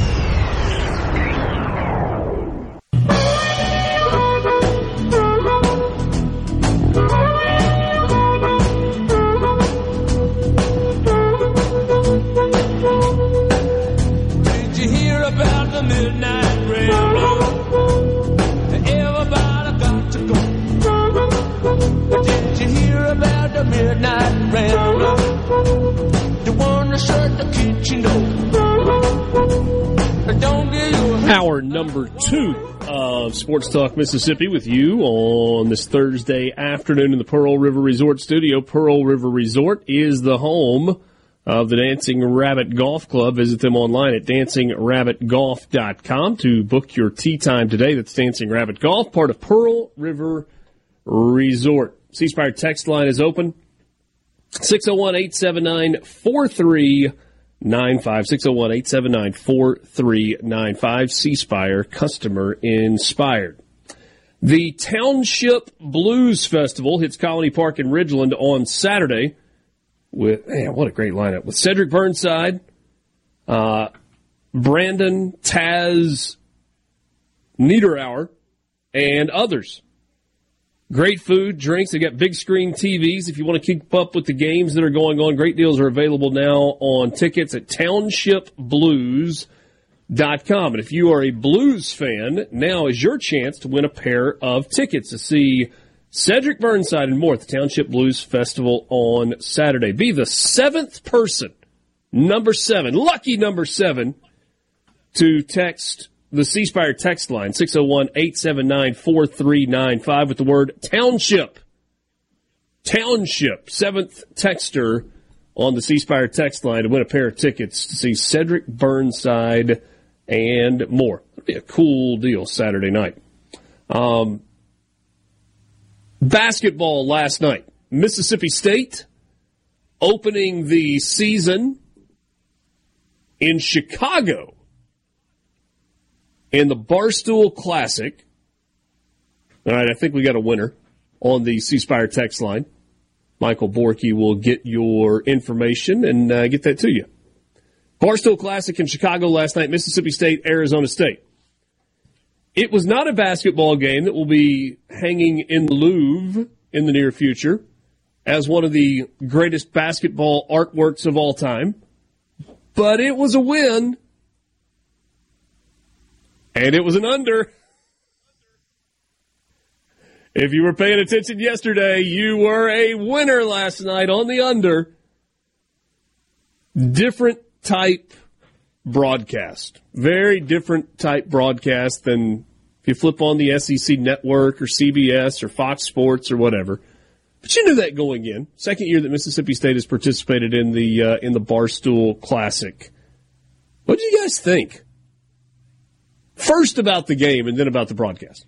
Hour number two of Sports Talk Mississippi with you on this Thursday afternoon in the Pearl River Resort studio. Pearl River Resort is the home of the Dancing Rabbit Golf Club. Visit them online at dancingrabbitgolf.com to book your tee time today. That's Dancing Rabbit Golf, part of Pearl River Resort. C Spire text line is open. 601 879 4395. 601 879 4395. C Spire, customer inspired. The Township Blues Festival hits Colony Park in Ridgeland on Saturday with, man, what a great lineup. With Cedric Burnside, uh, Brandon, Taz, Niederauer, and others. Great food, drinks. They've got big screen TVs if you want to keep up with the games that are going on. Great deals are available now on tickets at townshipblues.com. And if you are a blues fan, now is your chance to win a pair of tickets to see Cedric Burnside and more at the Township Blues Festival on Saturday. Be the seventh person, number seven, lucky number seven, to text the C Spire text line, 601 879 4395, with the word township. Township, seventh texter on the C Spire text line to win a pair of tickets to see Cedric Burnside and more. It'll be a cool deal Saturday night. Um, basketball last night. Mississippi State opening the season in Chicago in the Barstool Classic. All right, I think we got a winner on the C Spire text line. Michael Borky will get your information and uh, get that to you. Barstool Classic in Chicago last night, Mississippi State, Arizona State. It was not a basketball game that will be hanging in the Louvre in the near future as one of the greatest basketball artworks of all time, but it was a win and it was an under. If you were paying attention yesterday, you were a winner last night on the under. Different type broadcast. Very different type broadcast than if you flip on the SEC network or CBS or Fox Sports or whatever. But you knew that going in. Second year that Mississippi State has participated in the uh, in the Barstool Classic. What do you guys think? First about the game and then about the broadcast.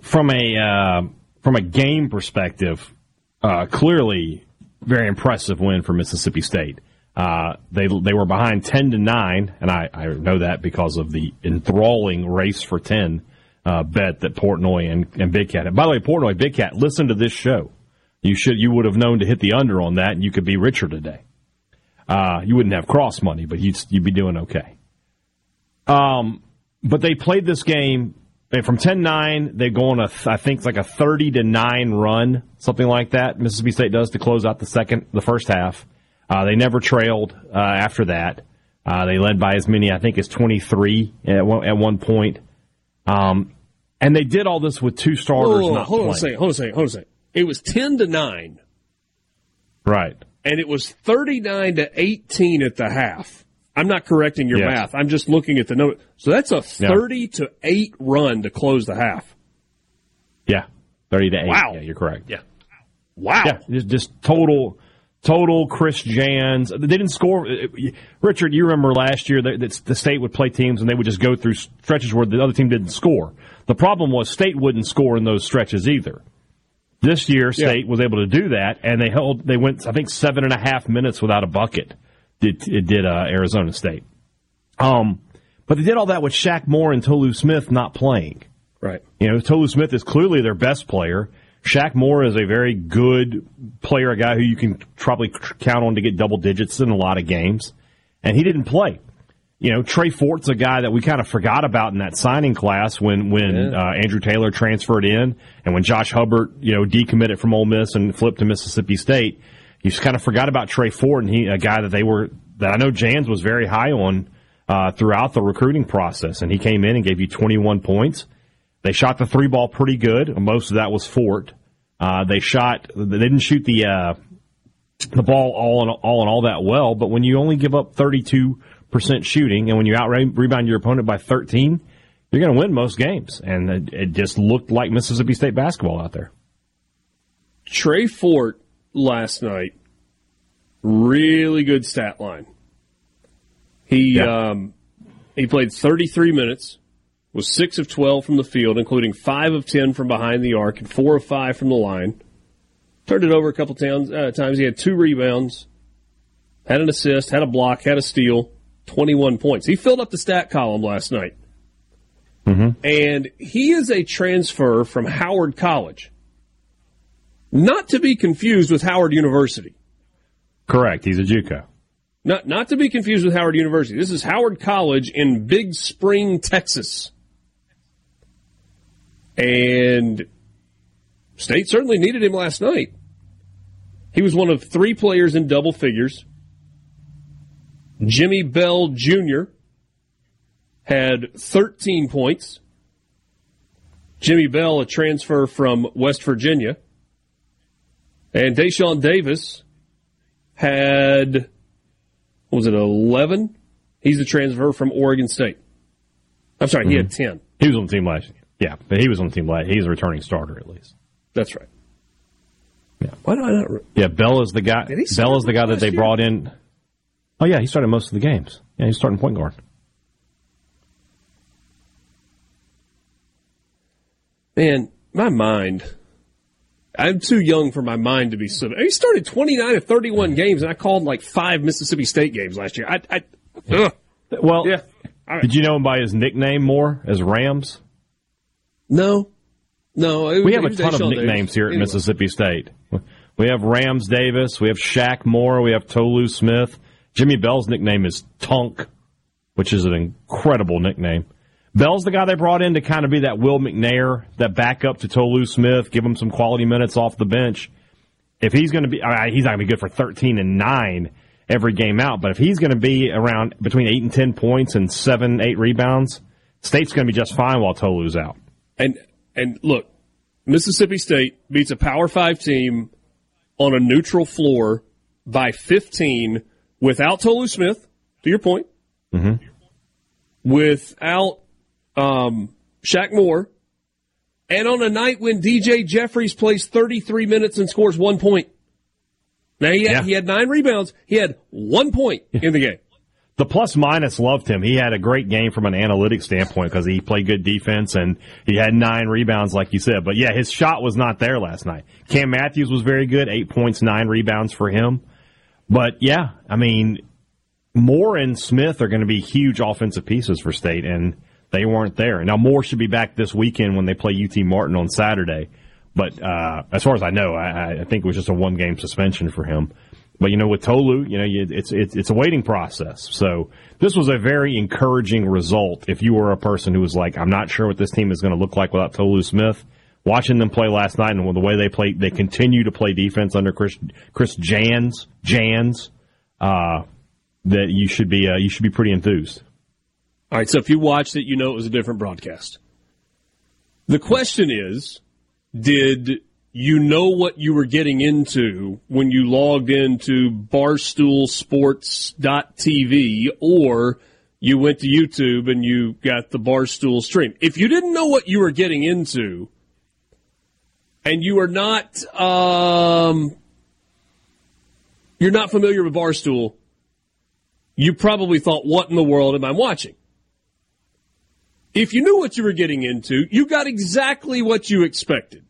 From a uh, from a game perspective, uh, clearly very impressive win for Mississippi State. Uh, they they were behind ten to nine, and I, I know that because of the enthralling race for ten uh, bet that Portnoy and, and Big Cat. And by the way, Portnoy, Big Cat, listen to this show. You should you would have known to hit the under on that, and you could be richer today. Uh, you wouldn't have cross money, but you'd you'd be doing okay. Um, but they played this game and from 10-9, they go on a I think it's like a 30 to 9 run, something like that. Mississippi State does to close out the second the first half. Uh, they never trailed uh, after that. Uh, they led by as many, I think, as 23 at one, at one point. Um, and they did all this with two starters Whoa, not hold playing. on a second. Hold on a second. Hold on a second. It was 10 to 9, Right. And it was 39 to 18 at the half. I'm not correcting your Yes. math. I'm just looking at the note. So that's a Yeah. 30 to 8 run to close the half. Yeah. 30 to 8. Wow. Yeah, you're correct. Yeah. Wow. Yeah, just, just total, total Chris Jans. They didn't score. Richard, you remember last year that that the state would play teams and they would just go through stretches where the other team didn't score. The problem was state wouldn't score in those stretches either. This year, state was able to do that, and they held. They went, I think, seven and a half minutes without a bucket. Did it did uh, Arizona State? Um, but they did all that with Shaq Moore and Tolu Smith not playing. Right. You know, Tolu Smith is clearly their best player. Shaq Moore is a very good player, a guy who you can probably count on to get double digits in a lot of games. And he didn't play. You know, Trey Fort's a guy that we kind of forgot about in that signing class when when uh, Andrew Taylor transferred in, and when Josh Hubbard, you know, decommitted from Ole Miss and flipped to Mississippi State. You just kind of forgot about Trey Fort, and he a guy that they were that I know Jans was very high on uh, throughout the recruiting process, and he came in and gave you 21 points. They shot the three ball pretty good. Most of that was Fort. Uh, they shot. They didn't shoot the uh, the ball all in all in all that well. But when you only give up 32 percent shooting, and when you out rebound your opponent by 13, you're going to win most games. And it, just looked like Mississippi State basketball out there. Trey Fort last night, really good stat line. He Yeah. um, he played 33 minutes, was six of 12 from the field, including five of 10 from behind the arc and four of five from the line. Turned it over a couple towns, uh, times. He had two rebounds, had an assist, had a block, had a steal, 21 points. He filled up the stat column last night. Mm-hmm. And he is a transfer from Howard College. Not to be confused with Howard University. Correct. He's a JUCO. Not not to be confused with Howard University. This is Howard College in Big Spring, Texas. And State certainly needed him last night. He was one of three players in double figures. Jimmy Bell Jr. had 13 points. Jimmy Bell, a transfer from West Virginia. And Dashawn Davis had, what was it, 11? He's a transfer from Oregon State. I'm sorry, he had mm-hmm. 10. He was on the team last year. Yeah, but he was on the team last. He's a returning starter at least. That's right. Yeah. Why do I not? Re- Yeah, Bell is the guy. Did he start Bell is the guy that they year? brought in. Oh yeah, he started most of the games. Yeah, he's starting point guard. Man, my mind. I'm too young for my mind to be so. He started 29 of 31 games, and I called like five Mississippi State games last year. I, I ugh. Well, yeah. Right. did you know him by his nickname more as Rams? No, no. it- We have a ton of Dashawn Davis. nicknames here at Anyway. Mississippi State. We have Rams Davis, we have Shaq Moore, we have Tolu Smith. Jimmy Bell's nickname is Tonk, which is an incredible nickname. Bell's the guy they brought in to kind of be that Will McNair, that backup to Tolu Smith, give him some quality minutes off the bench. If he's going to be, I mean, he's not going to be good for 13 and 9 every game out, but if he's going to be around between 8 and 10 points and 7, 8 rebounds, State's going to be just fine while Tolu's out. And and look, Mississippi State beats a Power Five team on a neutral floor by 15 without Tolu Smith. To your point, Mm-hmm. without um, Shaq Moore, and on a night when DJ Jeffries plays 33 minutes and scores one point. Now he had, Yeah. he had nine rebounds. He had one point in the game. The plus minus loved him. He had a great game from an analytics standpoint because he played good defense and he had nine rebounds, like you said. But yeah, his shot was not there last night. Cam Matthews was very good, eight points, nine rebounds for him. But yeah, I mean, Moore and Smith are going to be huge offensive pieces for State, and they weren't there. Now Moore should be back this weekend when they play UT Martin on Saturday. But uh, as far as I know, I, I think it was just a one game suspension for him. But you know, with Tolu, you know, you, it's it's it's a waiting process. So this was a very encouraging result. If you were a person who was like, I'm not sure what this team is going to look like without Tolu Smith. Watching them play last night and the way they play, they continue to play defense under Chris Chris Jans Jans. Uh, that you should be uh, you should be pretty enthused. All right, so if you watched it, you know it was a different broadcast. The question is, did you know what you were getting into when you logged into barstoolsports.tv or you went to YouTube and you got the Barstool stream? If you didn't know what you were getting into and you are not um, you're not familiar with Barstool, you probably thought, what in the world am I watching? If you knew what you were getting into, you got exactly what you expected.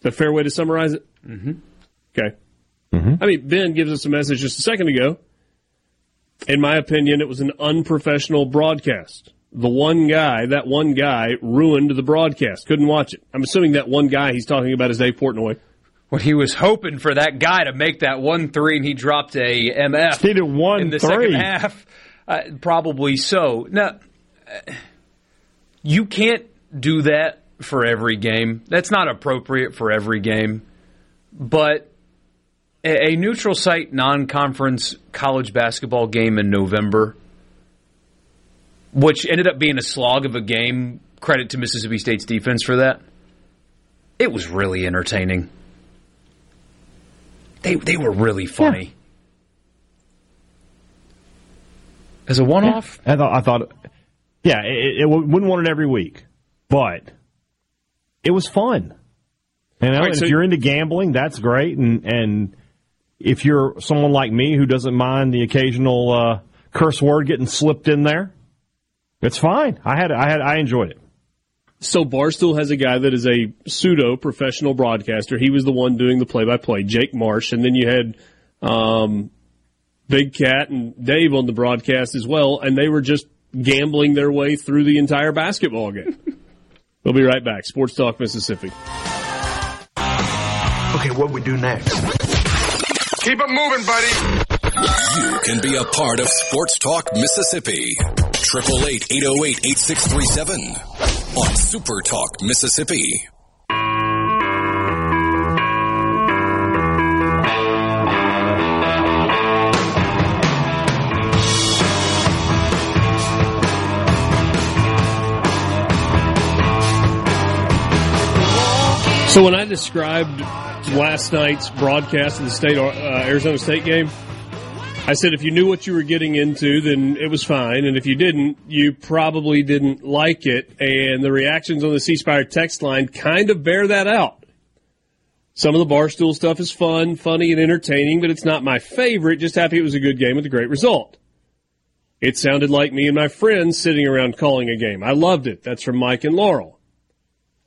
Is a fair way to summarize it? Mm-hmm. Okay. I mean, Ben gives us a message just a second ago. In my opinion, it was an unprofessional broadcast. The one guy, that one guy, ruined the broadcast. Couldn't watch it. I'm assuming that one guy he's talking about is Dave Portnoy. When he was hoping for that guy to make that one three, and he dropped a MF He did one in the three. second half. Uh, probably so. Now, you can't do that for every game. That's not appropriate for every game. But a, a neutral site non-conference college basketball game in November, which ended up being a slog of a game. Credit to Mississippi State's defense for that. It was really entertaining. They they were really funny. As a one-off, I thought, I thought yeah, it, it wouldn't want it every week, but it was fun. You know, right, and so- if you're into gambling, that's great. And and if you're someone like me who doesn't mind the occasional uh, curse word getting slipped in there, it's fine. I had I had I enjoyed it. So Barstool has a guy that is a pseudo professional broadcaster. He was the one doing the play by play, Jake Marsh, and then you had um, Big Cat and Dave on the broadcast as well, and they were just gambling their way through the entire basketball game. we'll be right back. Sports Talk Mississippi. Okay, what we do next? Keep it moving, buddy. You can be a part of Sports Talk Mississippi. 888 808 8637 on Super Talk Mississippi. So when I described last night's broadcast of the state uh, Arizona State game, I said if you knew what you were getting into, then it was fine, and if you didn't, you probably didn't like it. And the reactions on the C Spire text line kind of bear that out. Some of the barstool stuff is fun, funny, and entertaining, but it's not my favorite. Just happy it was a good game with a great result. It sounded like me and my friends sitting around calling a game. I loved it. That's from Mike and Laurel.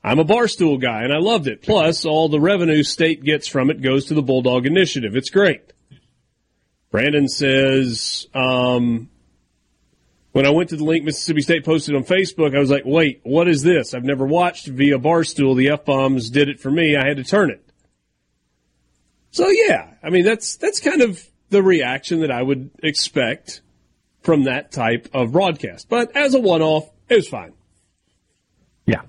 I'm a barstool guy and I loved it. Plus, all the revenue state gets from it goes to the Bulldog Initiative. It's great. Brandon says, um, when I went to the link Mississippi State posted on Facebook, I was like, wait, what is this? I've never watched via Barstool. The F bombs did it for me. I had to turn it. So yeah, I mean, that's, that's kind of the reaction that I would expect from that type of broadcast. But as a one off, it was fine. Yeah.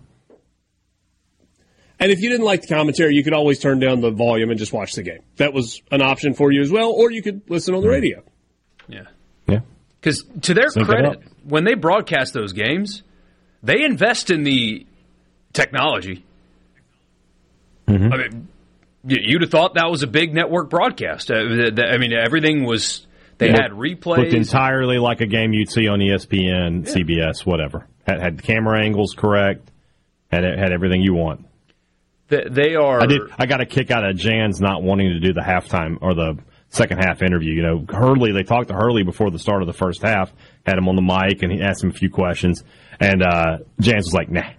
And if you didn't like the commentary, you could always turn down the volume and just watch the game. That was an option for you as well, or you could listen on the radio. yeah. Yeah. Because to their Sync credit, when they broadcast those games, they invest in the technology. Mm-hmm. I mean, you'd have thought that was a big network broadcast. Uh, I mean, everything was. They Yeah. had replays. Looked entirely like a game you'd see on ESPN, CBS, whatever. Had, had camera angles correct. Had had everything you want. They, they are. I did. I got a kick out of Jan's not wanting to do the halftime or the second half interview. You know, Hurley. They talked to Hurley before the start of the first half. Had him on the mic and he asked him a few questions. And uh, Jans was like, "Nah,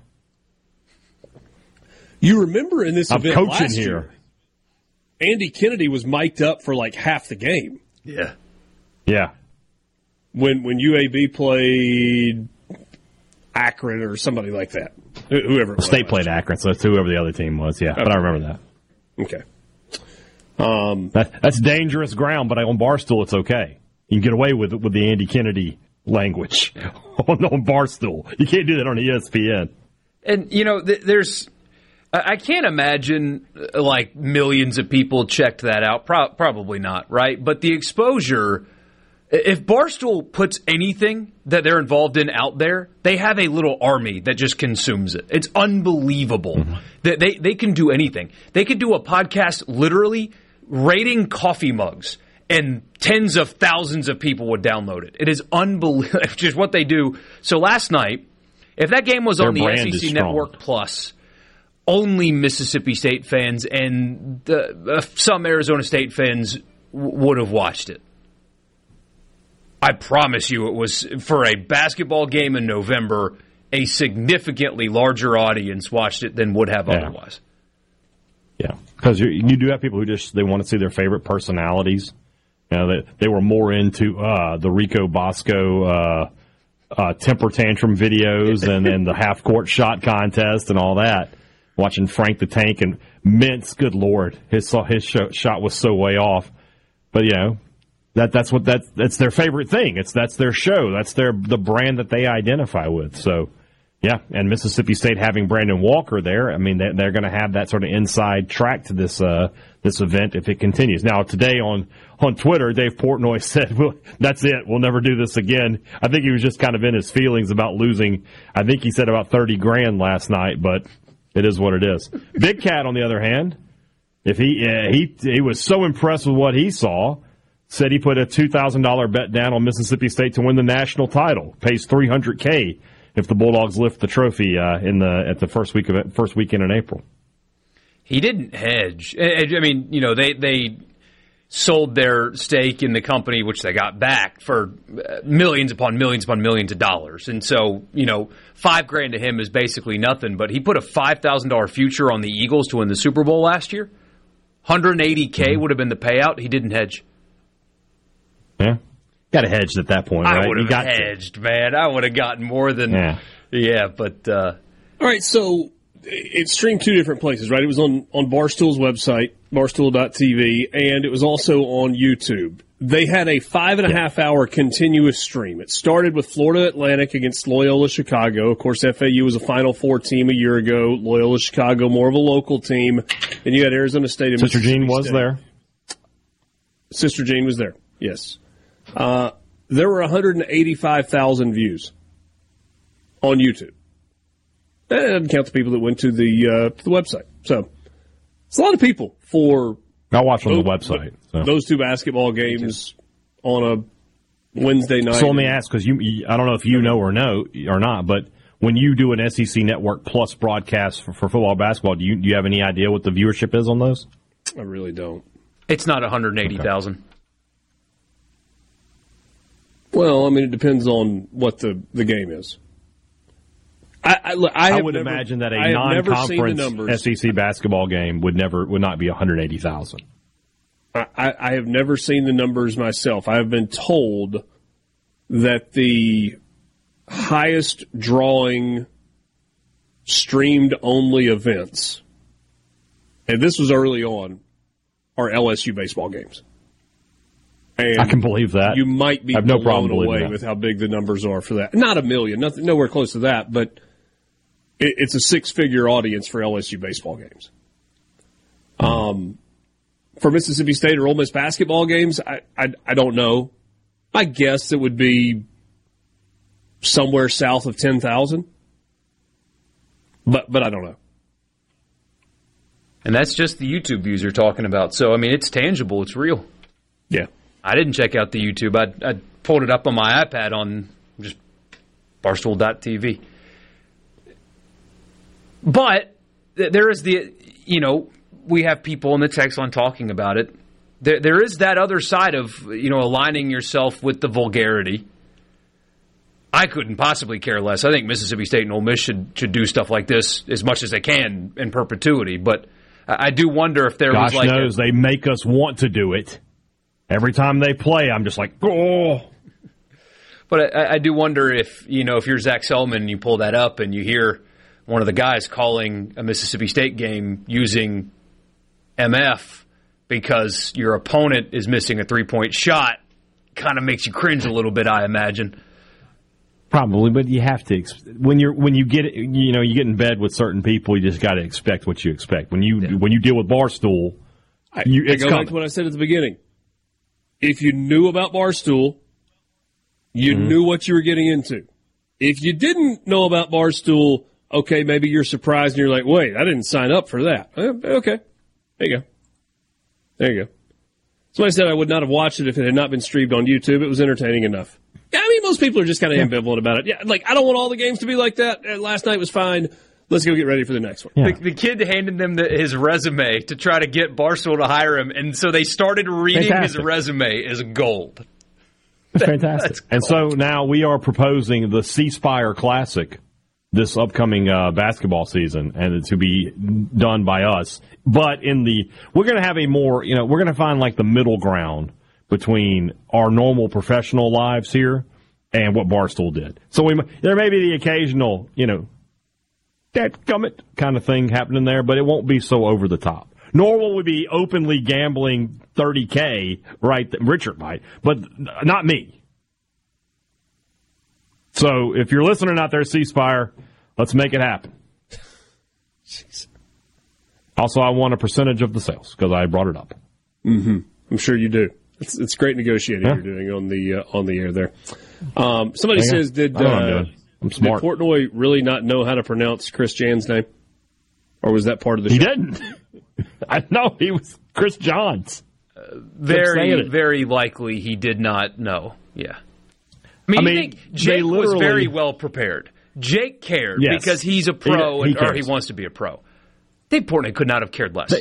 You remember in this I'm event coaching last here." year, Andy Kennedy was mic'd up for like half the game Yeah. Yeah, when when UAB played Akron or somebody like that. Whoever it was. State played Akron, so it's whoever the other team was. Yeah, but I remember that. Okay. Um, That, that's dangerous ground, but on Barstool, it's okay. You can get away with with the Andy Kennedy language on, on Barstool. You can't do that on ESPN. And you know, th- there's, I I can't imagine uh, like millions of people checked that out. Pro- probably not, right? But the exposure, i- if Barstool puts anything that they're involved in out there, they have a little army that just consumes it. It's unbelievable that they they can do anything. They could do a podcast literally rating coffee mugs. And tens of thousands of people would download it. It is unbelievable, just what they do. So last night, if that game was Their on the SEC. Network Plus, only Mississippi State fans and the, uh, some Arizona State fans w- would have watched it. I promise you, it was for a basketball game in November. A significantly larger audience watched it than would have Yeah. otherwise. Yeah, because you, you do have people who just they want to see their favorite personalities. You know, they they were more into uh, the Rico Bosco uh, uh, temper tantrum videos and then the half court shot contest and all that. Watching Frank the Tank and Mints, good lord, his his sh- shot was so way off. But you know that that's what that's that's their favorite thing. It's that's their show. That's their the brand that they identify with. So. Yeah, and Mississippi State having Brandon Walker there, I mean, they, they're going to have that sort of inside track to this uh, this event if it continues. Now, today on on Twitter, Dave Portnoy said, well, "That's it. We'll never do this again." I think he was just kind of in his feelings about losing. I think he said about thirty grand last night, but it is what it is. Big Cat, on the other hand, if he uh, he he was so impressed with what he saw, said he put a two thousand dollar bet down on Mississippi State to win the national title. Pays three hundred k if the Bulldogs lift the trophy uh, in the at the first week of it, first weekend in April. He didn't hedge. I I mean, you know, they they sold their stake in the company, which they got back for uh, millions upon millions upon millions of dollars. And so, you know, five grand to him is basically nothing. But he put a five thousand dollar future on the Eagles to win the Super Bowl last year. 180k Mm-hmm. would have been the payout. He didn't hedge. Yeah, got to hedge at that point, right? I would have got to. hedged, man. I would have gotten more than. Yeah. Yeah, but uh, All right, so it streamed two different places, right? It was on, on Barstool's website, barstool.tv, and it was also on YouTube. They had a five and a half hour continuous stream. It started with Florida Atlantic against Loyola Chicago. Of course, FAU was a Final Four team a year ago. Loyola Chicago, more of a local team. And you had Arizona State and Sister Jean was State. there. Sister Jean was there. Yes. Uh, there were 185,000 views on YouTube. That doesn't count the people that went to the uh, to the website. So it's a lot of people for I watched on the website. So. those two basketball games on a Wednesday night. So let me ask, because you, you, I don't know if you know or know or not, but when you do an SEC Network Plus broadcast for, for football, basketball, do you do you have any idea what the viewership is on those? I really don't. it's not 180,000. Well, I mean, it depends on what the, the game is. I, I, look, I, I, would never- imagine that a I have never seen the non-conference. SEC basketball game would never would not be one hundred eighty thousand. I, I have never seen the numbers myself. I have been told that the highest drawing streamed only events, and this was early on, are LSU baseball games. And I can believe that. you might be I have no blown problem away that. with how big the numbers are for that. Not a million, nothing, nowhere close to that, but it, it's a six-figure audience for LSU baseball games. Um, for Mississippi State or Ole Miss basketball games, I, I I don't know. I guess it would be somewhere south of ten thousand. But but I don't know. And that's just the YouTube views you're talking about. So I mean, it's tangible. It's real. Yeah. I didn't check out the YouTube. I, I pulled it up on my iPad on just barstool.tv. But there is the, you know, we have people in the text line talking about it. There, there is that other side of, you know, aligning yourself with the vulgarity. I couldn't possibly care less. I think Mississippi State and Ole Miss should should do stuff like this as much as they can in perpetuity. But I, I do wonder if there Gosh was like knows a, they make us want to do it. Every time they play, I'm just like, oh. But I, I do wonder if you know if you're Zac Selmon and you pull that up and you hear one of the guys calling a Mississippi State game using MF because your opponent is missing a three point shot, kind of makes you cringe a little bit. I imagine. Probably, but you have to when you're when you get you know you get in bed with certain people, you just got to expect what you expect. When you when you deal with Barstool, you, I it's go back to what I said at the beginning. If you knew about Barstool, you Mm-hmm. knew what you were getting into. If you didn't know about Barstool, okay, maybe you're surprised and you're like, wait, I didn't sign up for that. Eh, Okay. There you go. There you go. Somebody said I would not have watched it if it had not been streamed on YouTube. It was entertaining enough. Yeah, I mean, most people are just kind of ambivalent about it. Yeah, like, I don't want all the games to be like that. Uh, Last night was fine. Let's go get ready for the next one. The, the kid handed them the, his resume to try to get Barstool to hire him, and so they started reading his resume as gold. Fantastic. And so now we are proposing the C Spire Classic this upcoming uh, basketball season, and it's to be done by us. But in the we're going to have a more you know we're going to find like the middle ground between our normal professional lives here and what Barstool did. So we there may be the occasional you know that gummit kind of thing happening there, but it won't be so over the top. Nor will we be openly gambling 30K, right? Richard might, but not me. So if you're listening out there, C Spire, let's make it happen. Also, I want a percentage of the sales because I brought it up. Mm-hmm. I'm sure you do. It's, it's great negotiating Yeah. you're doing on the uh, on the air there. Um, somebody Hang on. says, "Did I know what I'm uh, doing. I'm smart. Did Portnoy really not know how to pronounce Chris Jans' name, or was that part of the He show? didn't. I know he was Chris Johns. saying Very, very likely he did not know. Yeah. I mean, I you think they Jake was very well prepared. Jake cared Yes. because he's a pro He- he and, or he wants to be a pro. Dave Portnoy could not have cared less.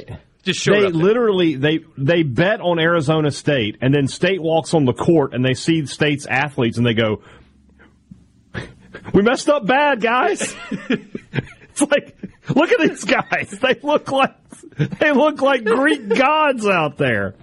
Just showed they up. literally they they bet on Arizona State, and then State walks on the court, and they see State's athletes, and they go, "We messed up bad, guys." it's like, look at these guys; they look like they look like Greek gods out there.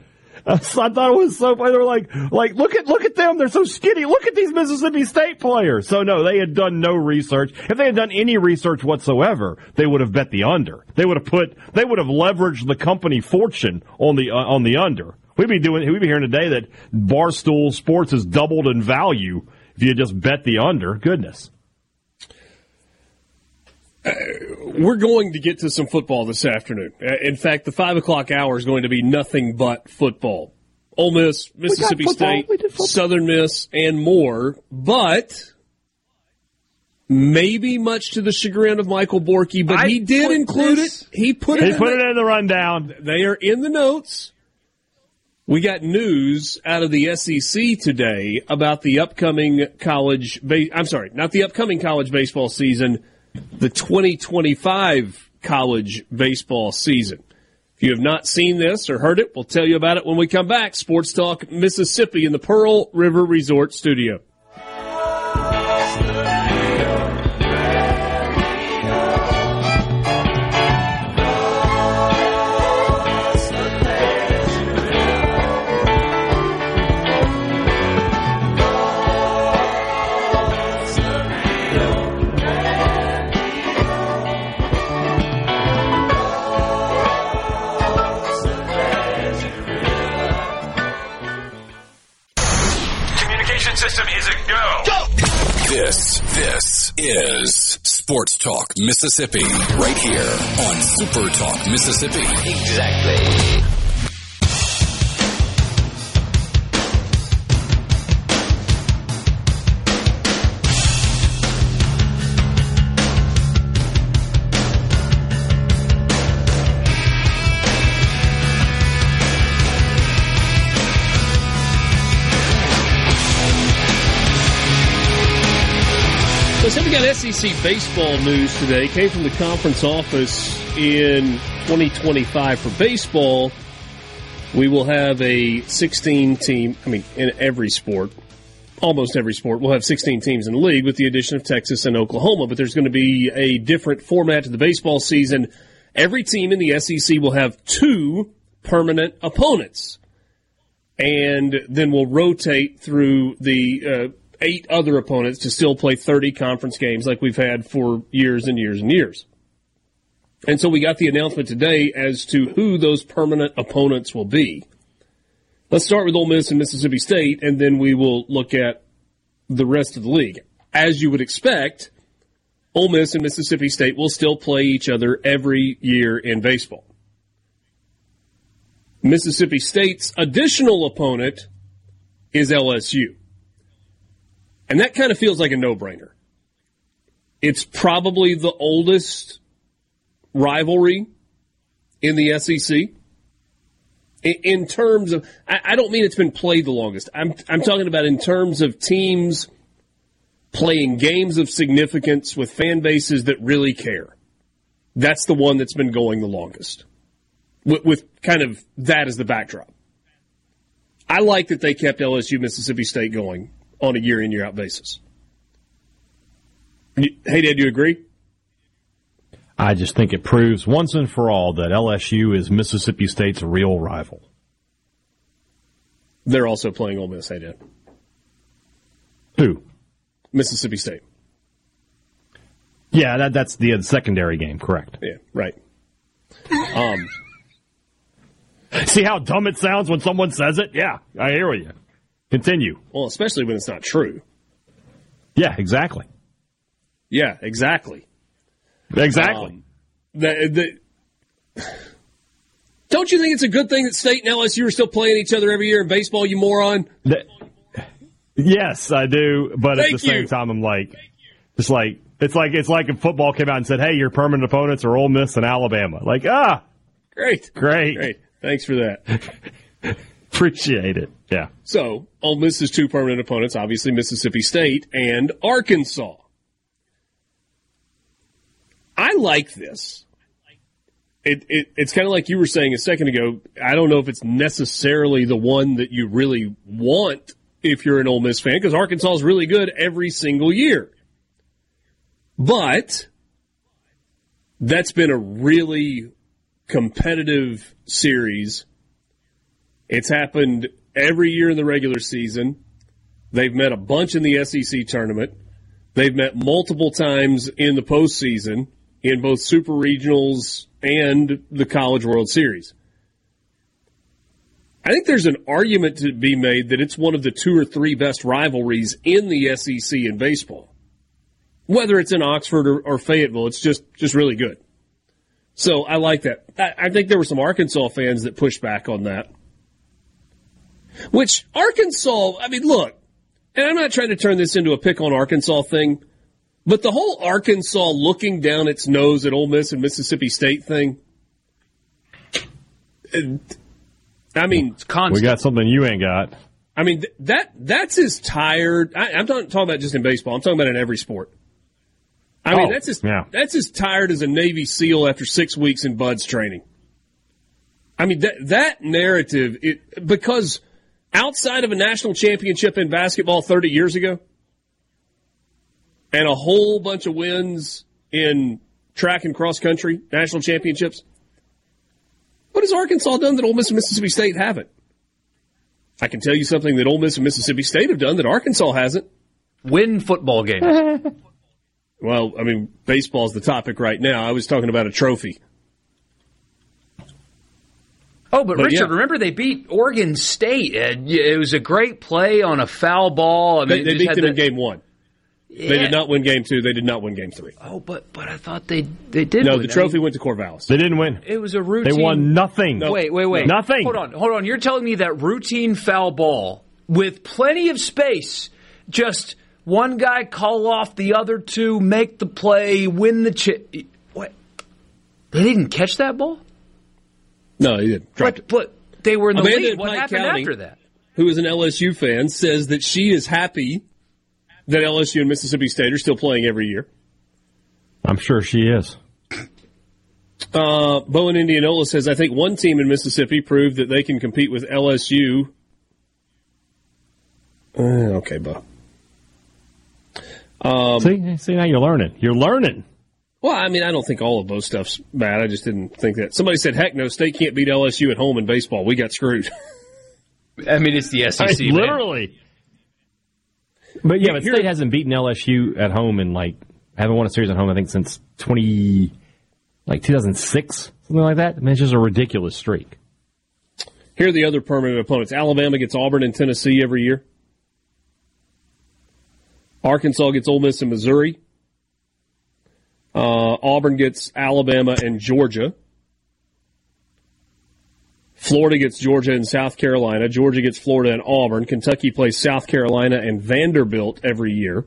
I thought it was so funny. They were like, like look at look at them; they're so skinny. Look at these Mississippi State players. So no, they had done no research. If they had done any research whatsoever, they would have bet the under. They would have put they would have leveraged the company fortune on the uh, on the under. We'd be doing we'd be hearing today that Barstool Sports has doubled in value if you just bet the under. Goodness. We're going to get to some football this afternoon. Uh, In fact, the five o'clock hour is going to be nothing but football. Ole Miss, Mississippi. State, We did football. Southern Miss, and more. But maybe much to the chagrin of Michael Borky, but I he did include this- it. He put it. He it. put in it in the rundown. they are in the notes. We got news out of the SEC today about the upcoming college. I'm sorry, not the upcoming college baseball season, the 2025 college baseball season. If you have not seen this or heard it, we'll tell you about it when we come back. Sports Talk Mississippi in the Pearl River Resort Studio. Is Sports Talk Mississippi, right here on Super Talk Mississippi. Exactly. SEC baseball news today. Came from the conference office in 2025 for baseball. We will have a 16 team, I mean, in every sport, almost every sport, we'll have 16 teams in the league with the addition of Texas and Oklahoma, but there's going to be a different format to the baseball season. Every team in the SEC will have two permanent opponents. And then we'll rotate through the uh, eight other opponents to still play 30 conference games like we've had for years and years and years. And so we got the announcement today as to who those permanent opponents will be. Let's start with Ole Miss and Mississippi State, and then we will look at the rest of the league. As you would expect, Ole Miss and Mississippi State will still play each other every year in baseball. Mississippi State's additional opponent is LSU. And that kind of feels like a no brainer. It's probably the oldest rivalry in the SEC. In terms of, I don't mean it's been played the longest. I'm, I'm talking about in terms of teams playing games of significance with fan bases that really care. That's the one that's been going the longest. With, with kind of that as the backdrop. I like that they kept LSU Mississippi State going on a year in, year out basis. Hey, Dad, do you agree? I just think it proves once and for all that LSU is Mississippi State's real rival. They're also playing Ole Miss, hey, Dad. Who? Mississippi State. Yeah, that, that's the secondary game, correct. Yeah, right. Um, See how dumb it sounds when someone says it? Yeah, I hear you. Continue. Well, especially when it's not true. Yeah, exactly. Yeah, exactly. Exactly. Um, the, the, don't you think it's a good thing that State and LSU are still playing each other every year in baseball, you moron? The, yes, I do. But Thank at the same time, I'm like, just like, it's like, it's like if football came out and said, hey, your permanent opponents are Ole Miss and Alabama. Like, ah, Great. great. Great. Thanks for that. Appreciate it. Yeah. So, Ole Miss's two permanent opponents, obviously Mississippi State and Arkansas. I like this. It, it, it's kind of like you were saying a second ago. I don't know if it's necessarily the one that you really want if you're an Ole Miss fan, because Arkansas is really good every single year. But that's been a really competitive series. It's happened every year in the regular season. They've met a bunch in the SEC tournament. They've met multiple times in the postseason in both super regionals and the College World Series. I think there's an argument to be made that it's one of the two or three best rivalries in the SEC in baseball. Whether it's in Oxford or, or Fayetteville, it's just, just really good. So I like that. I, I think there were some Arkansas fans that pushed back on that. Which Arkansas, I mean, look, and I'm not trying to turn this into a pick on Arkansas thing, but the whole Arkansas looking down its nose at Ole Miss and Mississippi State thing. I mean, it's constant. We got something you ain't got. I mean, that that's as tired. I, I'm not talking about just in baseball. I'm talking about in every sport. I mean, Oh, that's as yeah. that's as tired as a Navy SEAL after six weeks in BUD/S training. I mean, that that narrative, it, because outside of a national championship in basketball 30 years ago, and a whole bunch of wins in track and cross country national championships, what has Arkansas done that Ole Miss and Mississippi State haven't? I can tell you something that Ole Miss and Mississippi State have done that Arkansas hasn't. Win football games. Well, I mean, baseball's the topic right now. I was talking about a trophy. Oh, but, But Richard, yeah. remember they beat Oregon State. It was a great play on a foul ball. I They, mean, they just beat had them in game one. They did not win game two. They did not win game three. Oh, but but I thought they they did. No, win. the I trophy mean, went to Corvallis. They didn't win. it was a routine. They won nothing. Wait, wait, wait. Nothing. Hold on, hold on. You're telling me that routine foul ball with plenty of space, just one guy call off the other two, make the play, win the chip. What? They didn't catch that ball? No, he didn't. Dropped But, but they were in the Amanda lead. in What Pike happened County- after that? who is an LSU fan, says that she is happy that LSU and Mississippi State are still playing every year. I'm sure she is. Uh, Bo in Indianola says, I think one team in Mississippi proved that they can compete with LSU. Uh, okay, Bo. Um, see, see, now you're learning. You're learning. Well, I mean, I don't think all of those stuff's bad. I just didn't think that. Somebody said, heck no, State can't beat LSU at home in baseball. We got screwed. I mean, it's the SEC. I mean, literally. But yeah, but State hasn't beaten LSU at home in like, haven't won a series at home, I think, since 20, like 2006, something like that. I mean, it's just a ridiculous streak. Here are the other permanent opponents. Alabama gets Auburn and Tennessee every year. Arkansas gets Ole Miss and Missouri. Uh, Auburn gets Alabama and Georgia. Florida gets Georgia and South Carolina. Georgia gets Florida and Auburn. Kentucky plays South Carolina and Vanderbilt every year.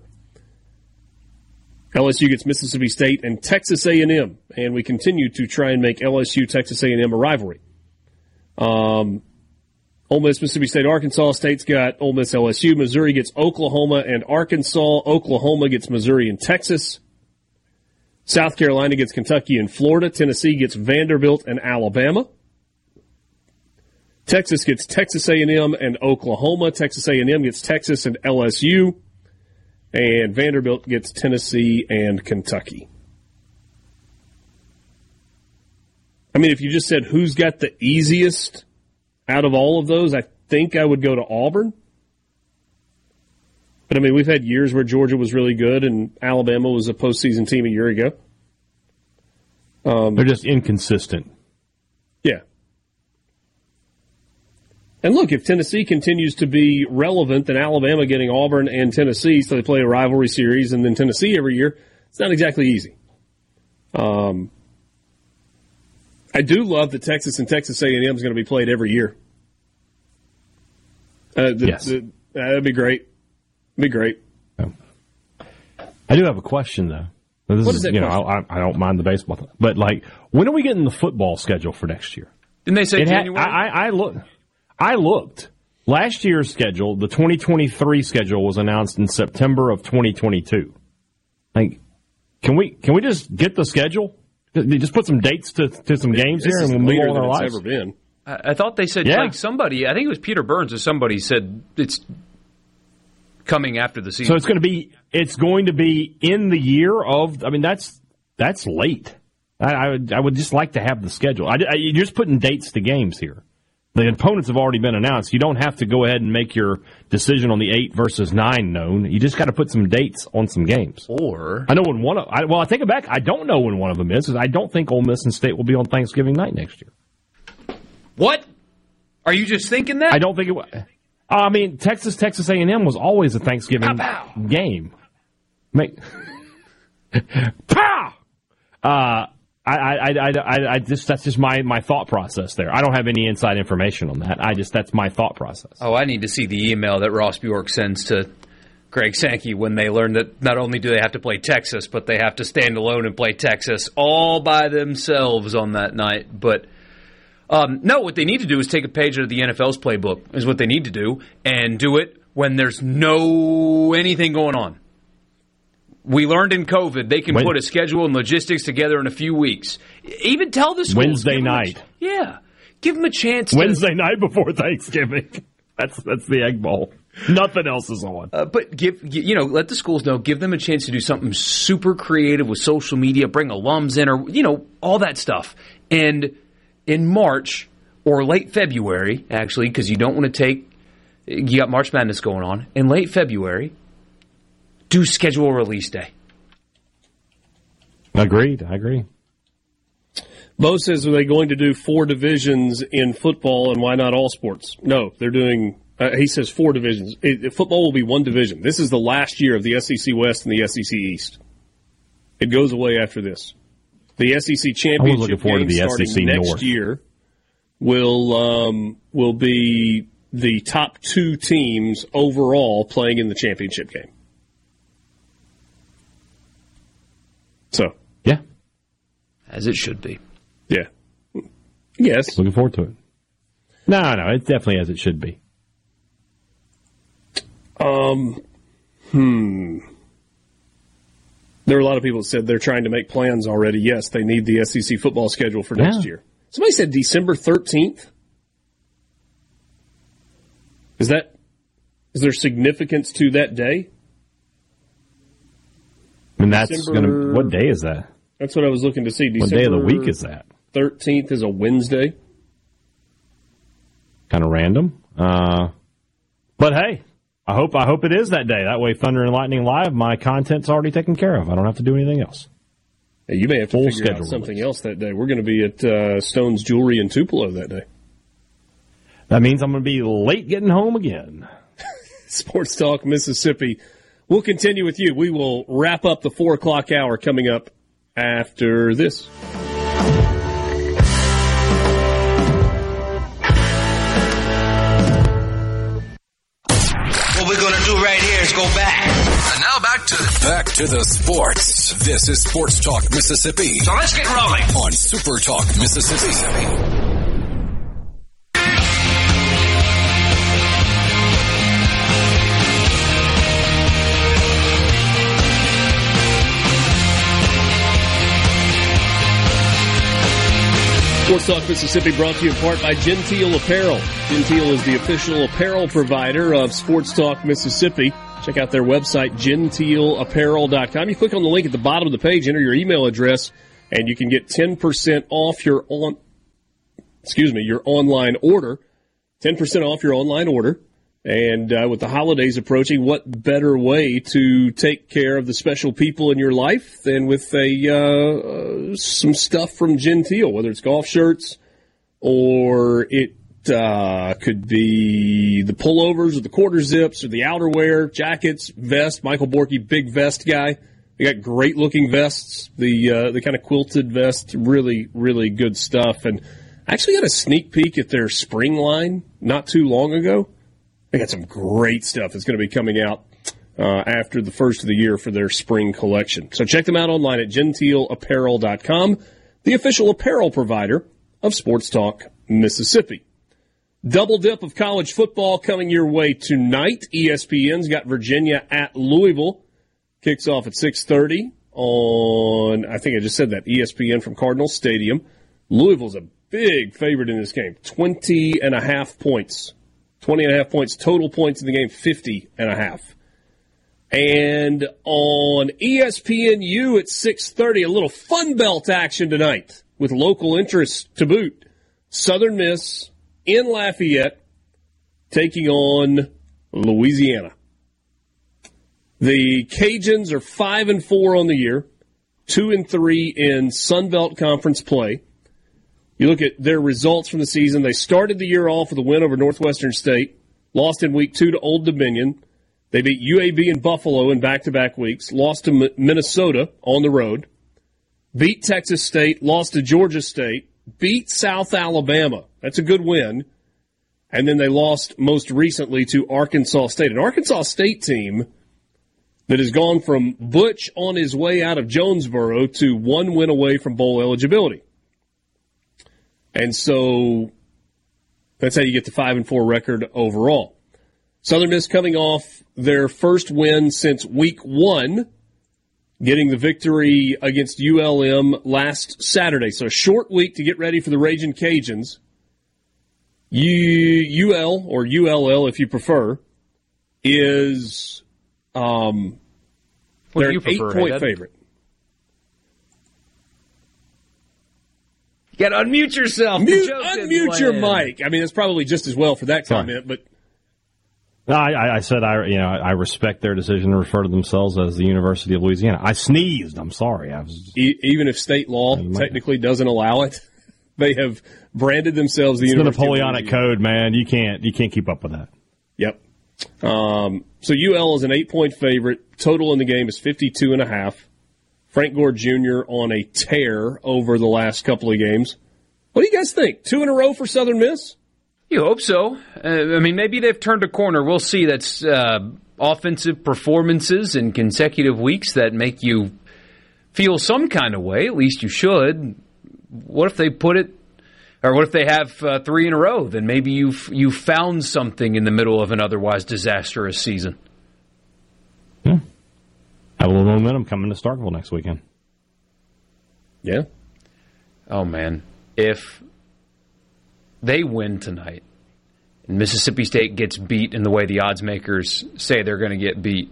LSU gets Mississippi State and Texas A&M, and we continue to try and make LSU Texas A&M a rivalry. Um, Ole Miss, Mississippi State, Arkansas. State's got Ole Miss, LSU. Missouri gets Oklahoma and Arkansas. Oklahoma gets Missouri and Texas. South Carolina gets Kentucky and Florida. Tennessee gets Vanderbilt and Alabama. Texas gets Texas A&M and Oklahoma. Texas A&M gets Texas and LSU. And Vanderbilt gets Tennessee and Kentucky. I mean, if you just said who's got the easiest out of all of those, I think I would go to Auburn. But I mean, we've had years where Georgia was really good and Alabama was a postseason team a year ago. Um, They're just inconsistent. Yeah. And look, if Tennessee continues to be relevant, then Alabama getting Auburn and Tennessee, so they play a rivalry series, and then Tennessee every year, it's not exactly easy. Um, I do love that Texas and Texas A&M is going to be played every year. Uh, the, yes. The, that'd be great. Be great. I do have a question though. This what is, is that you know, I, I, don't mind the baseball, but like, when are we getting the football schedule for next year? Didn't they say It January? I, I, I look. I looked. Last year's schedule, the 2023 schedule, was announced in September of 2022. Like, can we can we just get the schedule? Just put some dates to, to some games This here, is and we'll move on our lives. ever been. I I thought they said Yeah. like somebody. I think it was Peter Burns or somebody said it's coming after the season. So it's going to be it's going to be in the year of. I mean, that's that's late. I, I would I would just like to have the schedule. I, I- you're just putting dates to games here. The opponents have already been announced. You don't have to go ahead and make your decision on the eight versus nine known. You just got to put some dates on some games. or I know when one of I, well, I take it back. I don't know when one of them is. I don't think Ole Miss and State will be on Thanksgiving night next year. what? Are you just thinking that? I don't think it. Wa- I mean, Texas Texas A and M was always a Thanksgiving game. Make pow. Uh, I, I, I, I, I just that's just my my thought process there. I don't have any inside information on that. I just that's my thought process. Oh, I need to see the email that Ross Bjork sends to Greg Sankey when they learn that not only do they have to play Texas, but they have to stand alone and play Texas all by themselves on that night. But um, no, what they need to do is take a page out of the NFL's playbook. Is what they need to do, and do it when there's no anything going on. We learned in COVID they can When- put a schedule and logistics together in a few weeks. Even tell the schools Wednesday them a- night. yeah, give them a chance. to- Wednesday night before Thanksgiving. That's that's the Egg Bowl. Nothing else is on. Uh, but give you know, let the schools know. Give them a chance to do something super creative with social media. Bring alums in, or you know, all that stuff. And in March or late February, actually, because you don't want to take. You got March Madness going on in late February. Do schedule release day. Agreed. I agree. Bo says, are they going to do four divisions in football and why not all sports? No, they're doing, uh, he says four divisions. It, football will be one division. This is the last year of the SEC West and the SEC East. It goes away after this. The SEC championship looking to game the starting SEC next North. year will um, will be the top two teams overall playing in the championship game. So, Yeah. As it should be. yeah. Yes. Looking forward to it. No, no, it's definitely as it should be. Um, Hmm. There are a lot of people that said they're trying to make plans already. Yes, they need the SEC football schedule for next Yeah. year. Somebody said December 13th. Is that is there significance to that day? I mean, that's December- going to. What day is that? That's what I was looking to see. What day of the week is that? 13th is a Wednesday. Kind of random. Uh, but hey, I hope I hope it is that day. That way, Thunder and Lightning Live, my content's already taken care of. I don't have to do anything else. Hey, you may have to Full figure out something else that day. We're going to be at uh, Stone's Jewelry in Tupelo that day. That means I'm going to be late getting home again. Sports Talk Mississippi. We'll continue with you. We will wrap up the four o'clock hour coming up after this. Go back. And now back to back to the sports. This is Sports Talk Mississippi So let's get rolling. on Super Talk Mississippi. Sports Talk Mississippi brought to you in part by Genteel Apparel. Genteel is the official apparel provider of Sports Talk Mississippi. Check out their website, genteelapparel.com. You click on the link at the bottom of the page, enter your email address, and you can get 10% off your on, excuse me, your online order. 10% off your online order. And uh, with the holidays approaching, what better way to take care of the special people in your life than with a uh, uh, some stuff from Genteel, whether it's golf shirts or it uh, could be the pullovers or the quarter zips or the outerwear, jackets, vest. Michael Borky, big vest guy. They got great looking vests. The uh, the kind of quilted vest, really really good stuff. And I actually got a sneak peek at their spring line not too long ago. They got some great stuff that's going to be coming out uh, after the first of the year for their spring collection. So check them out online at genteelapparel.com, the official apparel provider of Sports Talk Mississippi. Double dip of college football coming your way tonight. ESPN's got Virginia at Louisville. Kicks off at 6:30 on I think I just said that ESPN from Cardinal Stadium. Louisville's a big favorite in this game. 20 and a half points. 20 and a half points total points in the game 50 and a half. And on ESPNU at 6:30 a little Fun Belt action tonight with local interest to boot. Southern Miss in Lafayette taking on Louisiana. The Cajuns are 5 and 4 on the year, 2 and 3 in Sun Belt Conference play. You look at their results from the season. They started the year off with a win over Northwestern State, lost in week two to Old Dominion. They beat UAB and Buffalo in back to back weeks, lost to Minnesota on the road, beat Texas State, lost to Georgia State, beat South Alabama. That's a good win. And then they lost most recently to Arkansas State, an Arkansas State team that has gone from Butch on his way out of Jonesboro to one win away from bowl eligibility. And so that's how you get the five and four record overall. Southern Miss coming off their first win since week one, getting the victory against ULM last Saturday. So a short week to get ready for the Raging Cajuns. U, UL or ULL if you prefer is um, What they're an prefer, eight point Haydad? favorite. You got to unmute yourself. Mute, unmute your land. mic. I mean, it's probably just as well for that Sorry. comment, but No, I, I- I said I, you know, I respect their decision to refer to themselves as the University of Louisiana. I sneezed. I'm sorry. I was. e- even if state law technically doesn't allow it, they have branded themselves the It's the University of Napoleonic Louisiana. Code, man. You can't, you can't keep up with that. Yep. Um, so UL is an eight point favorite. Total in the game is 52 and a half. Frank Gore Jr. on a tear over the last couple of games. What do you guys think? Two in a row for Southern Miss? You hope so. Uh, I mean, maybe they've turned a corner. We'll see. That's uh, offensive performances in consecutive weeks that make you feel some kind of way. At least you should. What if they put it, or what if they have uh, three in a row? Then maybe you've you found something in the middle of an otherwise disastrous season. Yeah, have a little momentum coming to Starkville next weekend. Yeah. Oh man, if they win tonight, and Mississippi State gets beat in the way the odds makers say they're going to get beat,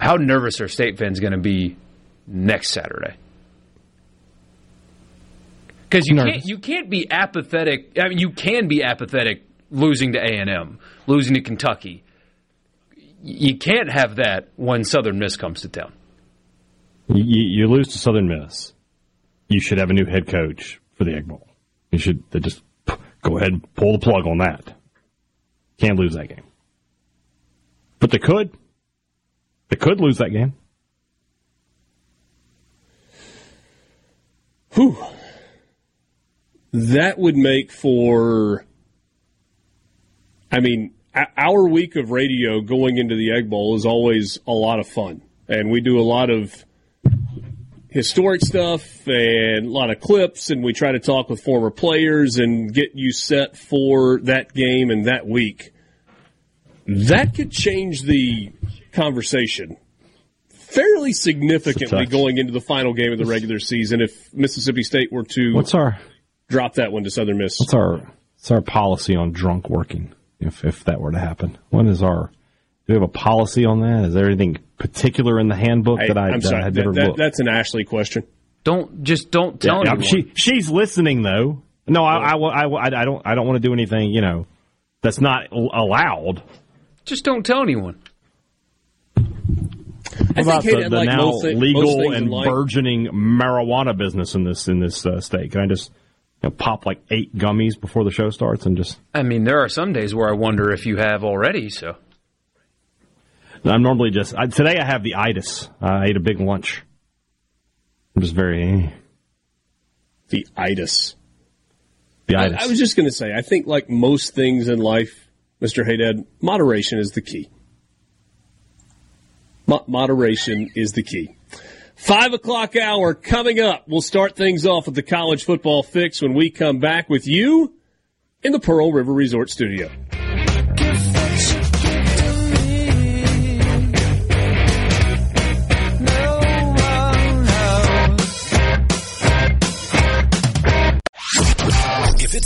how nervous are State fans going to be next Saturday? Because you Nervous. can't you can't be apathetic. I mean, you can be apathetic losing to A and M, losing to Kentucky. You can't have that when Southern Miss comes to town. You, you lose to Southern Miss. You should have a new head coach for the Egg Bowl. You should just go ahead and pull the plug on that. Can't lose that game. But they could. They could lose that game. Whew. That would make for, I mean, our week of radio going into the Egg Bowl is always a lot of fun. And we do a lot of historic stuff and a lot of clips, and we try to talk with former players and get you set for that game and that week. That could change the conversation fairly significantly going into the final game of the regular season if Mississippi State were to What's our drop that one to Southern Miss. what's our what's our policy on drunk working if if that were to happen? What is our do we have a policy on that? Is there anything particular in the handbook that I, am that I had that- never that- looked? that's an Ashley question. Don't just don't tell Yeah, anyone. she she's listening though. No, I, I, I, I, I don't I don't want to do anything you know that's not allowed. just don't tell anyone. I What about think, the, the like now most thi- most legal and burgeoning marijuana business in this in this uh, state? Can I just you know, pop like eight gummies before the show starts and just? I mean, there are some days where I wonder if you have already. So I'm normally just I, today. I have the itis. I ate a big lunch. I'm just very the itis. the I, itis. I was just going to say, I think like most things in life, Mr. Haydad, moderation is the key. Mo- moderation is the key. Five o'clock hour coming up. We'll start things off with the college football fix when we come back with you in the Pearl River Resort Studio.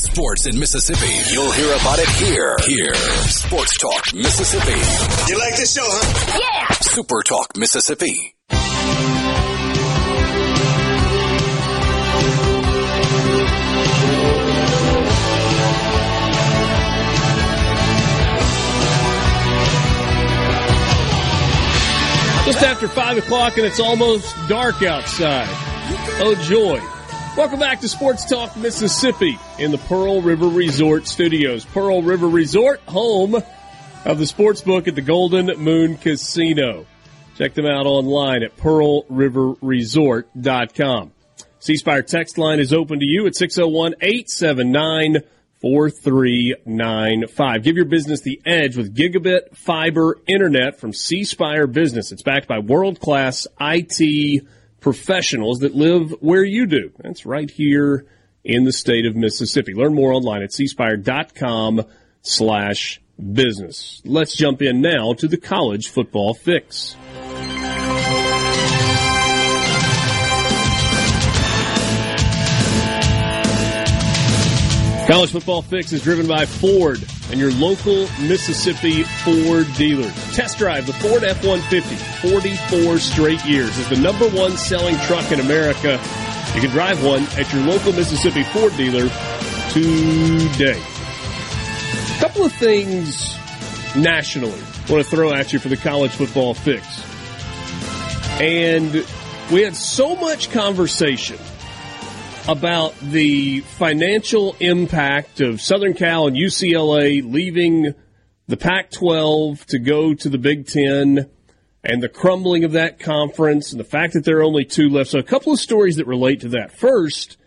Sports in Mississippi, you'll hear about it here. Here. Sports Talk Mississippi. You like this show, huh? Yeah! Super Talk Mississippi. Just after 5 o'clock and it's almost dark outside. Oh, joy. Welcome back to Sports Talk Mississippi in the Pearl River Resort studios. Pearl River Resort, home of the sports book at the Golden Moon Casino. Check them out online at pearlriverresort.com. C Spire text line is open to you at 601 879 4395. Give your business the edge with gigabit fiber internet from C Spire Business. It's backed by world class IT professionals that live where you do. That's right here in the state of Mississippi. Learn more online at cspire.com slash business. Let's jump in now to the college football fix. College Football Fix is driven by Ford and your local Mississippi Ford dealer. Test drive the Ford F-150, 44 straight years. Is the number one selling truck in America. You can drive one at your local Mississippi Ford dealer today. A couple of things nationally I want to throw at you for the College Football Fix. And we had so much conversation about the financial impact of Southern Cal and UCLA leaving the Pac 12 to go to the Big Ten and the crumbling of that conference and the fact that there are only two left. So, a couple of stories that relate to that. First,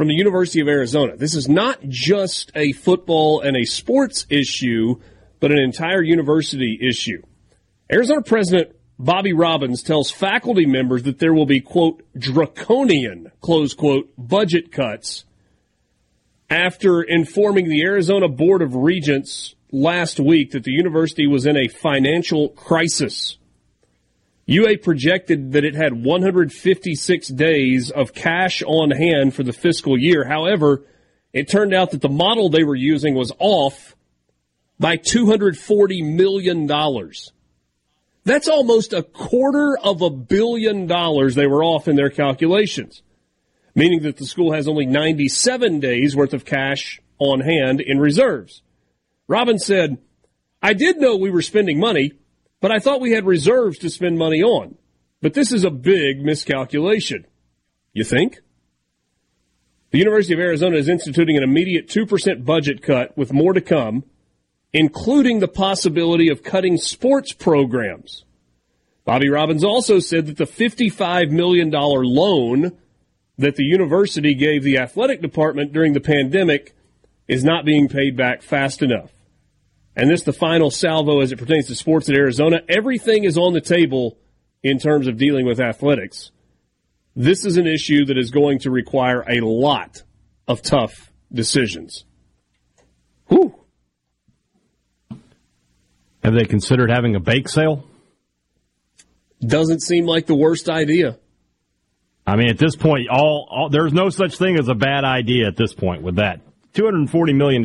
from the University of Arizona. This is not just a football and a sports issue, but an entire university issue. Arizona President Bobby Robbins tells faculty members that there will be, quote, draconian, close quote, budget cuts after informing the Arizona Board of Regents last week that the university was in a financial crisis. UA projected that it had 156 days of cash on hand for the fiscal year. However, it turned out that the model they were using was off by $240 million. That's almost a quarter of a billion dollars they were off in their calculations, meaning that the school has only 97 days worth of cash on hand in reserves. Robbins said, I did know we were spending money, but I thought we had reserves to spend money on. But this is a big miscalculation. You think? The University of Arizona is instituting an immediate 2% budget cut with more to come, including the possibility of cutting sports programs. Bobby Robbins also said that the $55 million loan that the university gave the athletic department during the pandemic is not being paid back fast enough. And this the final salvo as it pertains to sports at Arizona. Everything is on the table in terms of dealing with athletics. This is an issue that is going to require a lot of tough decisions. Whew. Have they considered having a bake sale? Doesn't seem like the worst idea. I mean, at this point, all, all there's no such thing as a bad idea at this point with that. $240 million.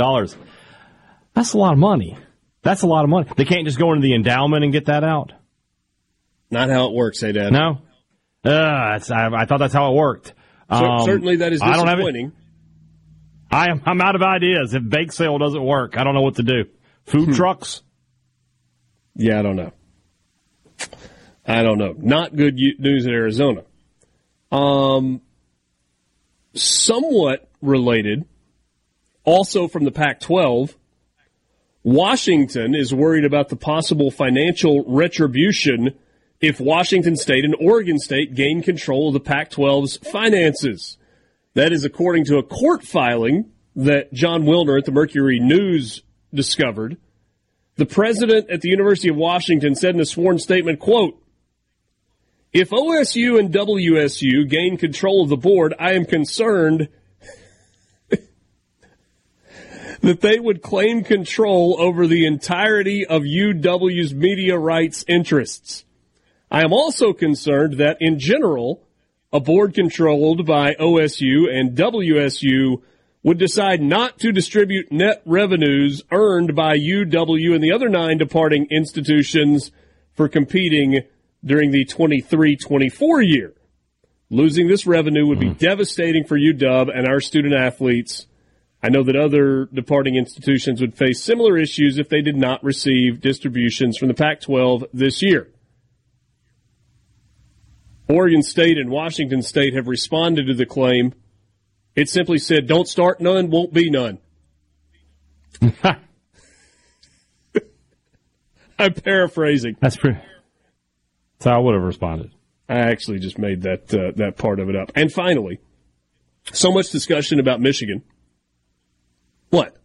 That's a lot of money. That's a lot of money. They can't just go into the endowment and get that out. Not how it works, hey, Dad. No? Uh, I, I, thought that's how it worked. Um, certainly that is disappointing. I am, I'm out of ideas. If bake sale doesn't work, I don't know what to do. Food hmm. trucks? Yeah, I don't know. I don't know. Not good news in Arizona. Um, somewhat related, also from the Pac 12, Washington is worried about the possible financial retribution if Washington State and Oregon State gain control of the Pac 12's finances. That is according to a court filing that Jon Wilner at the Mercury News discovered. The president at the University of Washington said in a sworn statement, quote, if OSU and WSU gain control of the board, I am concerned that they would claim control over the entirety of UW's media rights interests. I am also concerned that, in general, a board controlled by OSU and WSU would decide not to distribute net revenues earned by UW and the other nine departing institutions for competing during the 23 24 year. Losing this revenue would be mm. devastating for UW and our student athletes. I know that other departing institutions would face similar issues if they did not receive distributions from the Pac 12 this year. Oregon State and Washington State have responded to the claim. It simply said, don't start none, won't be none. I'm paraphrasing. That's pretty. That's how I would have responded. I actually just made that uh, that part of it up. And finally, so much discussion about Michigan. What?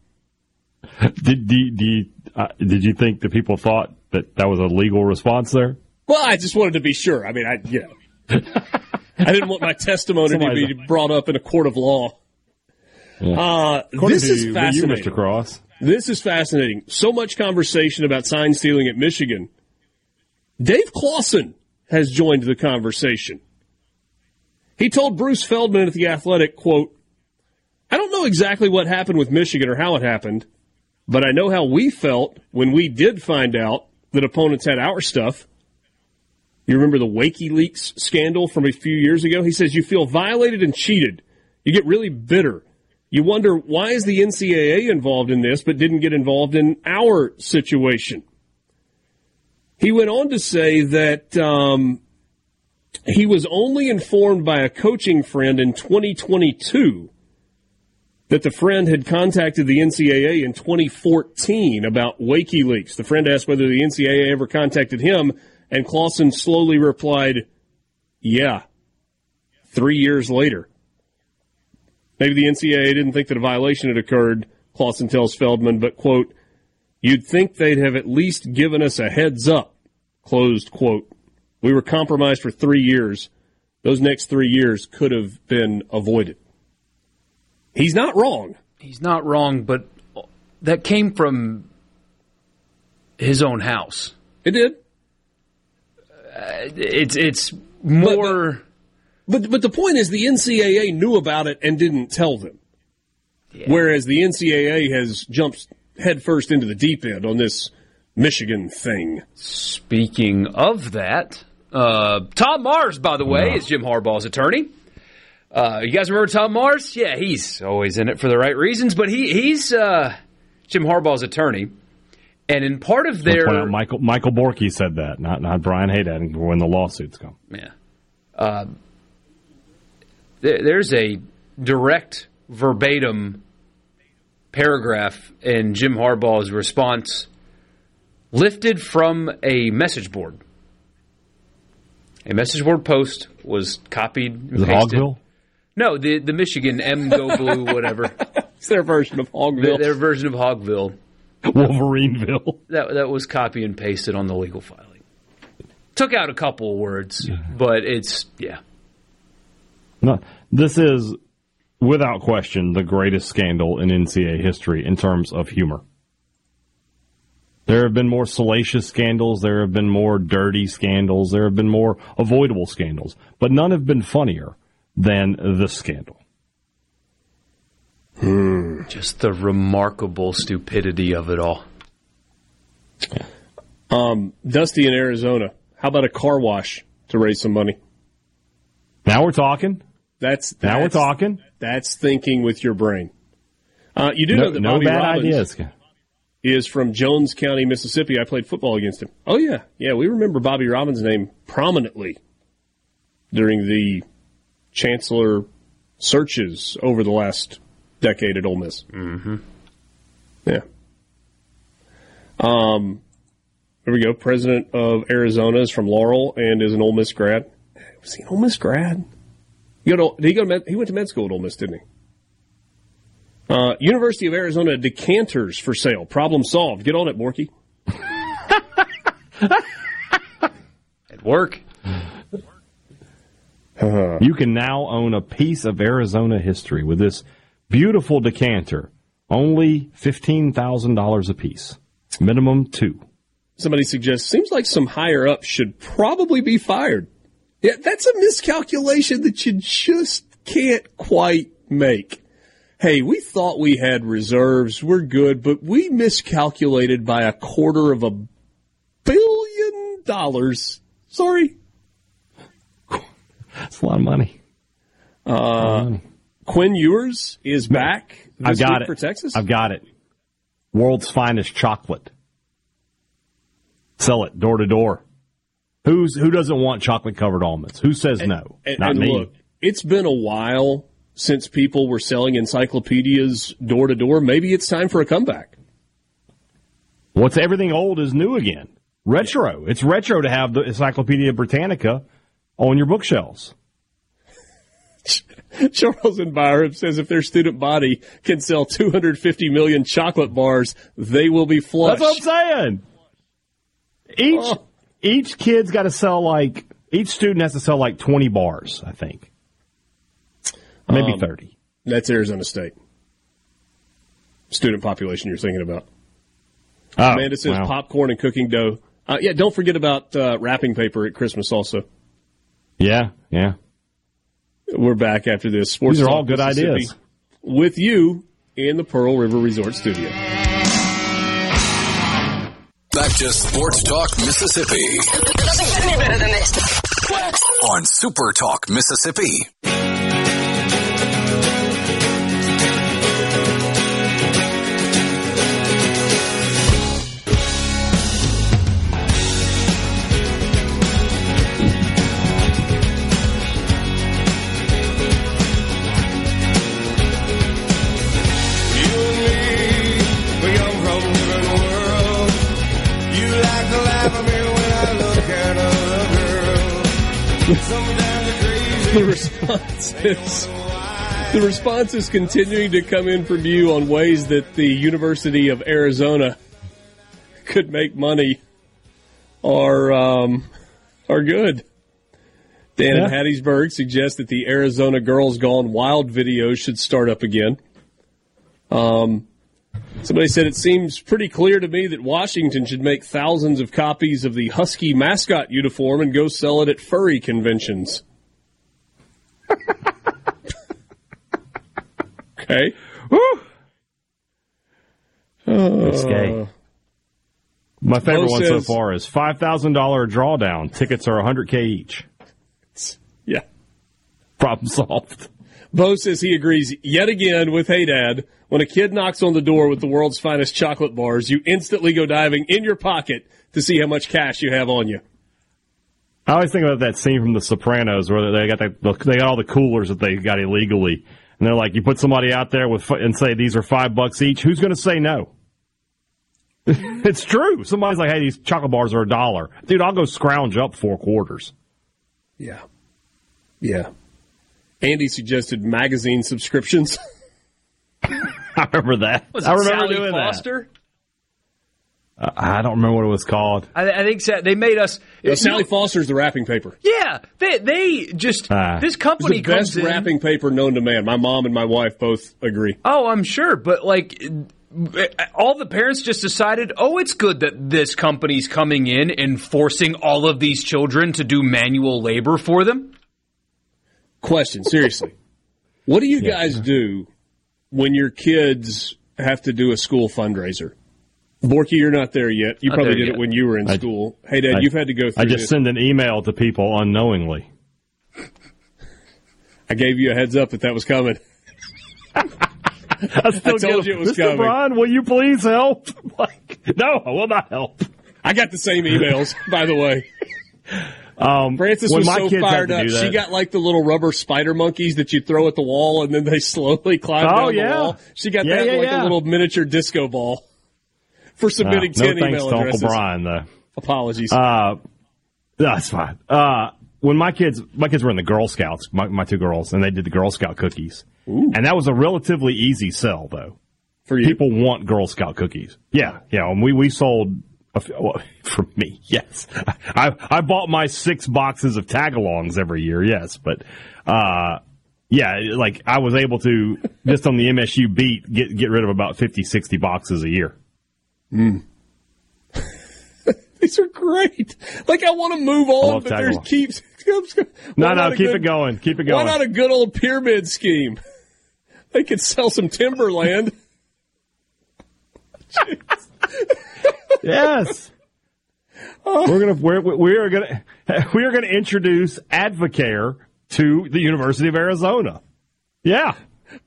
did did, did, uh, did you think that people thought that that was a legal response there? Well, I just wanted to be sure. I mean, I you know, I didn't want my testimony to be brought up in a court of law. Yeah. Uh, this is you, fascinating, you, Mr. Cross. This is fascinating. So much conversation about sign stealing at Michigan. Dave Clawson has joined the conversation. He told Bruce Feldman at the Athletic, quote, I don't know exactly what happened with Michigan or how it happened, but I know how we felt when we did find out that opponents had our stuff. You remember the Wakeyleaks scandal from a few years ago? He says you feel violated and cheated. You get really bitter. You wonder why is the NCAA involved in this but didn't get involved in our situation. He went on to say that um, he was only informed by a coaching friend in 2022 that the friend had contacted the NCAA in 2014 about Wakeyleaks. The friend asked whether the NCAA ever contacted him, and Clawson slowly replied, Yeah, three years later. Maybe the NCAA didn't think that a violation had occurred, Clawson tells Feldman, but, quote, you'd think they'd have at least given us a heads up, closed quote. We were compromised for three years. Those next three years could have been avoided. He's not wrong. He's not wrong, but that came from his own house. It did. It's it's more. But, but but the point is, the NCAA knew about it and didn't tell them. Whereas the NCAA has jumped headfirst into the deep end on this Michigan thing. Speaking of that, uh, Tom Mars, by the way, is Jim Harbaugh's attorney. Uh, you guys remember Tom Mars? Yeah, he's always in it for the right reasons, but he he's uh, Jim Harbaugh's attorney. And in part of their out Michael Michael Borky said that, not not Brian Haydad when the lawsuits come. Yeah. Uh, there, there's a direct verbatim paragraph in Jim Harbaugh's response lifted from a message board. A message board post was copied and Is it pasted. Hogville? No, the the Michigan M Go Blue whatever. It's their version of Hogville. Their, their version of Hogville. Wolverineville. That that was copy and pasted on the legal filing. Took out a couple of words, but it's yeah. No, this is without question the greatest scandal in NCAA history in terms of humor. There have been more salacious scandals, there have been more dirty scandals, there have been more avoidable scandals, but none have been funnier than this scandal. Just the remarkable stupidity of it all. Um, Dusty in Arizona. How about a car wash to raise some money? Now we're talking. That's, Now we're talking. That's thinking with your brain. Uh, you do No, know that no Bobby bad Robbins ideas. is from Jones County, Mississippi. I played football against him. Oh yeah, yeah. We remember Bobby Robbins' name prominently during the Chancellor searches over the last decade at Ole Miss. Mm-hmm. Yeah. Um, there we go. President of Arizona is from Laurel and is an Ole Miss grad. Was he an Ole Miss grad? He, go to, did he, go to med, he went to med school at Ole Miss, didn't he? Uh, University of Arizona decanters for sale. Problem solved. Get on it, Borky. At work. You can now own a piece of Arizona history with this beautiful decanter. Only $15,000 a piece. Minimum two. Somebody suggests, seems like some higher ups should probably be fired. Yeah, that's a miscalculation that you just can't quite make. Hey, we thought we had reserves. We're good, but we miscalculated by a quarter of a billion dollars. Sorry. That's a lot of money. Uh, Quinn Ewers is back I've got it. for Texas. I've got it. World's finest chocolate. Sell it door to door. Who's who doesn't want chocolate covered almonds? Who says no? And, Not and me. look, it's been a while since people were selling encyclopedias door to door. Maybe it's time for a comeback. What's everything old is new again. Retro. It's retro to have the Encyclopedia Britannica on your bookshelves. Charles and Byram says if their student body can sell 250 million chocolate bars, they will be flush. That's what I'm saying. Each Oh. each kid's got to sell like each student has to sell like 20 bars, I think. Maybe Um, 30. That's Arizona State. Student population you're thinking about. Oh, Amanda says wow. popcorn and cooking dough. Uh, yeah, don't forget about uh, wrapping paper at Christmas also. Yeah, yeah. We're back after this. Sports These are Talk all good ideas. With you in the Pearl River Resort Studio. Back to Sports Talk Mississippi Doesn't get any better than this. on Super Talk Mississippi. The response is the response is continuing to come in from you on ways that the University of Arizona could make money are um, are good. Dan in Hattiesburg suggests that the Arizona Girls Gone Wild video should start up again. Um, Somebody said it seems pretty clear to me that Washington should make thousands of copies of the Husky mascot uniform and go sell it at furry conventions. Okay. Woo! Uh, Risque. My favorite Bo one so far is five thousand dollar drawdown. Tickets are hundred k each. Yeah. Problem solved. Bo says he agrees yet again with Hey Dad. When a kid knocks on the door with the world's finest chocolate bars, you instantly go diving in your pocket to see how much cash you have on you. I always think about that scene from The Sopranos where they got the, they got all the coolers that they got illegally, and they're like, you put somebody out there with and say these are five bucks each. Who's going to say no? it's true. Somebody's like, hey, these chocolate bars are a dollar, dude. I'll go scrounge up four quarters. Yeah. Yeah. Andy suggested magazine subscriptions. I remember that. Was I it remember Sally doing Foster? that. Uh, I don't remember what it was called. I, I think so. they made us. No, Sally Foster's the wrapping paper. Yeah, they they just Ah. this It's company the comes best in. wrapping paper known to man. My mom and my wife both agree. Oh, I'm sure, but like all the parents just decided, oh, it's good that this company's coming in and forcing all of these children to do manual labor for them. Question, seriously. what do you guys do when your kids have to do a school fundraiser? Borky, you're not there yet. You Not probably did yet. it when you were in I- school. Hey, Dad, I- you've had to go through I just this. send an email to people unknowingly. I gave you a heads up that that was coming. I still I told get, you it was Mr. coming. Brian, will you please help? like, no, I will not help. I got the same emails, by the way. Um, Francis was my so kids fired up. She got like the little rubber spider monkeys that you throw at the wall and then they slowly climb Oh, down yeah. the wall. She got Yeah, that yeah, like yeah. a little miniature disco ball for submitting no 10 thanks email to Uncle. Brian, though. Apologies. Uh, that's fine. Uh, when my kids, my kids were in the Girl Scouts, my, my two girls, and they did the Girl Scout cookies. And that was a relatively easy sell, though. for you. People want Girl Scout cookies. Yeah, yeah. And we, we sold, a f well, for me, yes. I, I bought my six boxes of tagalongs every year, yes. But, uh, yeah, like I was able to, just on the MSU beat, get, get rid of about 50, 60 boxes a year. Mm. These are great. Like I want to move on, but there's keeps. No, no, keep good- it going. Keep it going. Why not a good old pyramid scheme? They could sell some timberland. Yes. Oh. we're gonna we're, we are gonna we are gonna introduce Advocare to the University of Arizona. Yeah.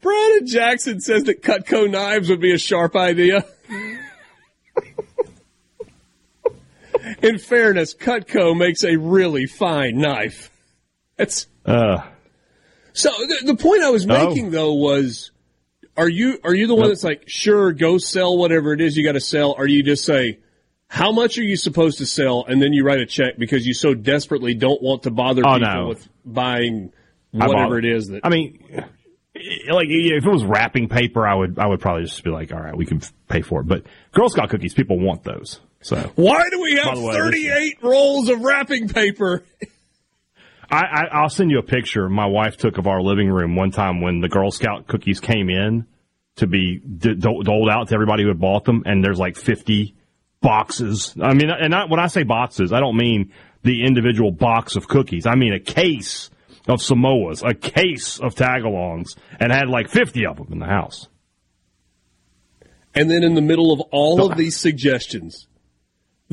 Brandon Jackson says that Cutco knives would be a sharp idea. In fairness, Cutco makes a really fine knife. That's Uh, so. The, the point I was Oh. making though was, are you are you the one that's like, sure, go sell whatever it is you got to sell, or do you just say, how much are you supposed to sell, and then you write a check because you so desperately don't want to bother Oh, people no. with buying whatever it is that I mean, like if it was wrapping paper, I would I would probably just be like, all right, we can pay for it. But Girl Scout cookies, people want those. So Why do we have way, 38 rolls of wrapping paper? I, I I'll send you a picture my wife took of our living room one time when the Girl Scout cookies came in to be d- do- doled out to everybody who had bought them, and there's like 50 boxes. I mean, and I, when I say boxes, I don't mean the individual box of cookies. I mean a case of Samoas, a case of tagalongs, and had like 50 of them in the house. And then in the middle of all of these suggestions,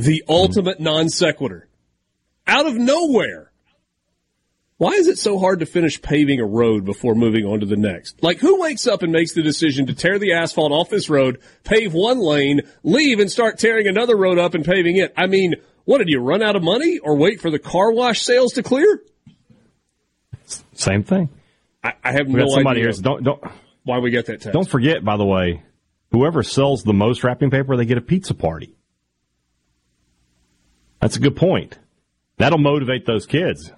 the ultimate non sequitur. Out of nowhere. Why is it so hard to finish paving a road before moving on to the next? Like, who wakes up and makes the decision to tear the asphalt off this road, pave one lane, leave and start tearing another road up and paving it? I mean, what did you run out of money or wait for the car wash sales to clear? Same thing. I, I have We no somebody idea here. So don't don't why we get that text. don't forget, by the way, whoever sells the most wrapping paper, they get a pizza party. That's a good point. That'll motivate those kids.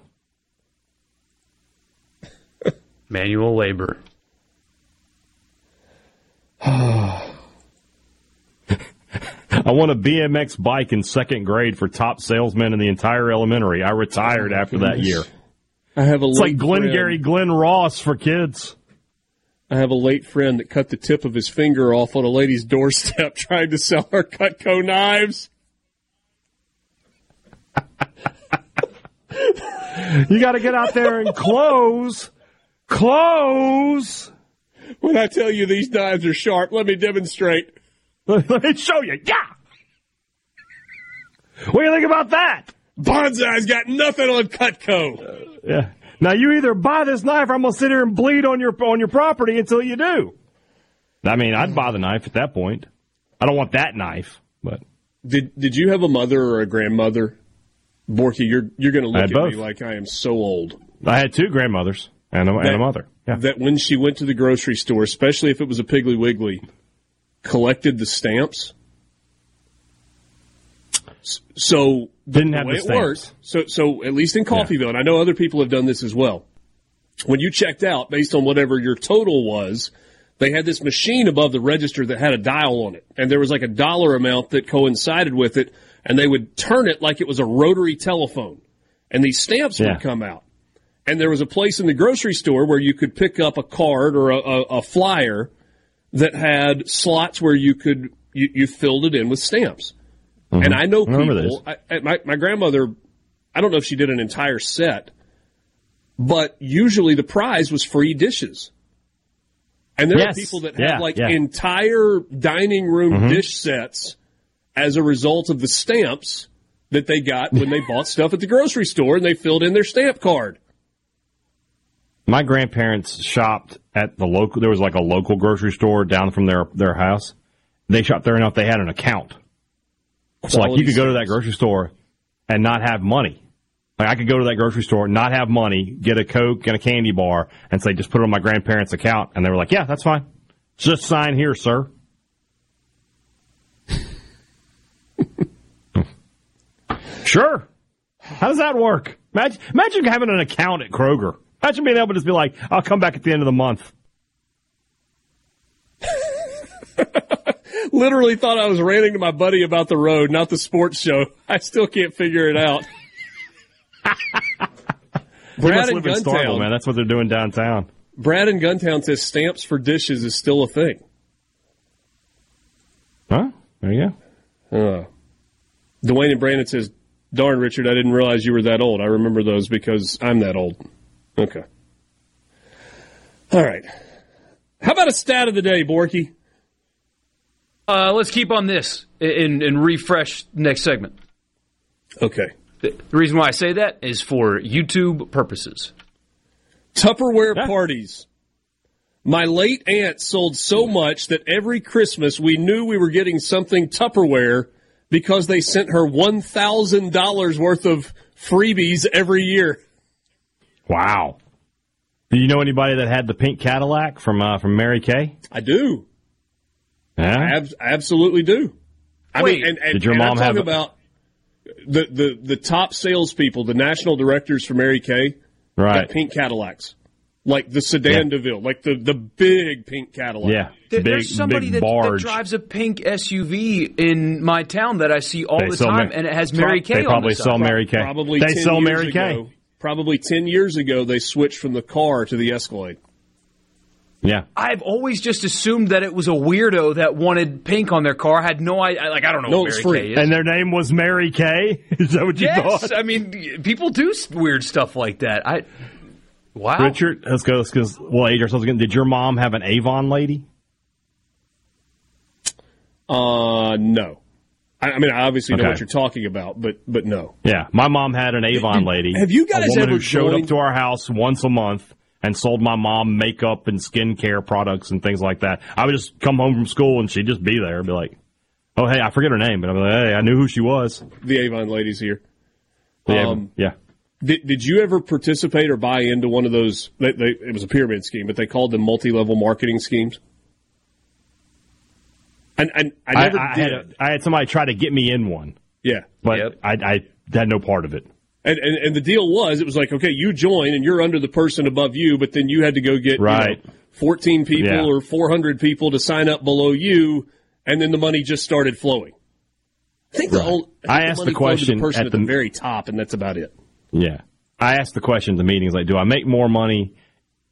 Manual labor. I want a BMX bike in second grade for top salesman in the entire elementary. I retired oh after that year. I have a It's like late friend- Glengarry Glen Ross for kids. I have a late friend that cut the tip of his finger off on a lady's doorstep trying to sell her Cutco knives. You got to get out there and close. Close. When I tell you these knives are sharp, let me demonstrate. Let me show you. Yeah. What do you think about that? Bonsai's got nothing on Cutco. Yeah. Now you either buy this knife or I'm gonna sit here and bleed on your on your property until you do. I mean, I'd buy the knife at that point. I don't want that knife, but Did Did you have a mother or a grandmother? Borky, you're you're going to look at me like I am so old. I had two grandmothers and a, and a mother. Yeah. That when she went to the grocery store, especially if it was a Piggly Wiggly, collected the stamps. So Didn't have the it stamps. worked. So so at least in Coffeeville, and I know other people have done this as well. When you checked out based on whatever your total was, they had this machine above the register that had a dial on it, and there was like a dollar amount that coincided with it, and they would turn it like it was a rotary telephone, and these stamps Yeah. would come out. And there was a place in the grocery store where you could pick up a card or a, a, a flyer that had slots where you could you, you filled it in with stamps. And I know Mm-hmm. People. I, I- my my grandmother, I don't know if she did an entire set, but usually the prize was free dishes. And there Yes. are people that Yeah, have like yeah. entire dining room Mhm. dish sets as a result of the stamps that they got when they bought stuff at the grocery store and they filled in their stamp card. My grandparents shopped at the local. There was like a local grocery store down from their their house. They shopped there enough they had an account. So like you could go to that grocery store and not have money. Like I could go to that grocery store, not have money, get a Coke and a candy bar, and say just put it on my grandparents' account, and they were like, "Yeah, that's fine. Just sign here, sir." Sure. How does that work? Imagine, imagine having an account at Kroger. Imagine being able to just be like, "I'll come back at the end of the month." Literally thought I was ranting to my buddy about the road, not the sports show. I still can't figure it out. Brad must in live in Starkville, Guntown. man. That's what they're doing downtown. Brad in Guntown says stamps for dishes is still a thing. Huh? There you go. Uh, Dwayne and Brandon says, "Darn, Richard, I didn't realize you were that old. I remember those because I'm that old." Okay. All right. How about a stat of the day, Borky? Uh, let's keep on this and, and refresh next segment. Okay. The the reason why I say that is for YouTube purposes. Tupperware parties. My late aunt sold so much that every Christmas we knew we were getting something Tupperware because they sent her $1,000 worth of freebies every year. Wow. Do you know anybody that had the pink Cadillac from uh, from Mary Kay? I do. Yeah. I ab- absolutely do. I Wait. mean, and, and, Did your and mom I'm talking have a- about the, the, the top salespeople, the national directors for Mary Kay, Right. got pink Cadillacs. Like the sedan DeVille, like the, the big pink Cadillac. Yeah. There- big There's somebody big that, that drives a pink SUV in my town that I see all They the time, Ma- and it has Mary Kay They on probably the sell side. Mary Kay. Probably they 10 sell years Mary ago, Kay. Probably 10 years ago, they switched from the car to the Escalade. Yeah. I've always just assumed that it was a weirdo that wanted pink on their car. I had no idea. Like I don't know No, what it's Mary free. Kay is. And their name was Mary Kay. Is that what you yes, thought? I mean people do weird stuff like that. I wow. Richard, let's go. Let's go. We'll age ourselves again. Did your mom have an Avon lady? Uh, no. I, I mean, I obviously know what you're talking about, but but no. Yeah, my mom had an Avon lady. have you guys a woman ever who showed joined- up to our house once a month and sold my mom makeup and skincare products and things like that? I would just come home from school and she'd just be there, and be like, "Oh, hey, I forget her name, but I'm like, hey, I knew who she was." The Avon ladies here. Yeah, Um, yeah. Did, did you ever participate or buy into one of those? They, they, it was a pyramid scheme, but they called them multi-level marketing schemes. And, and I I, never I did. had a, I had somebody try to get me in one, yeah, but Yep. I, I had no part of it. and, and and the deal was, it was like, okay, you join and you're under the person above you, but then you had to go get you know, 14 people Yeah. or 400 people to sign up below you, and then the money just started flowing. I think the whole I think asked the money to question the person at at the, the- very top, and that's about it. Yeah. I asked the question at the meetings like, do I make more money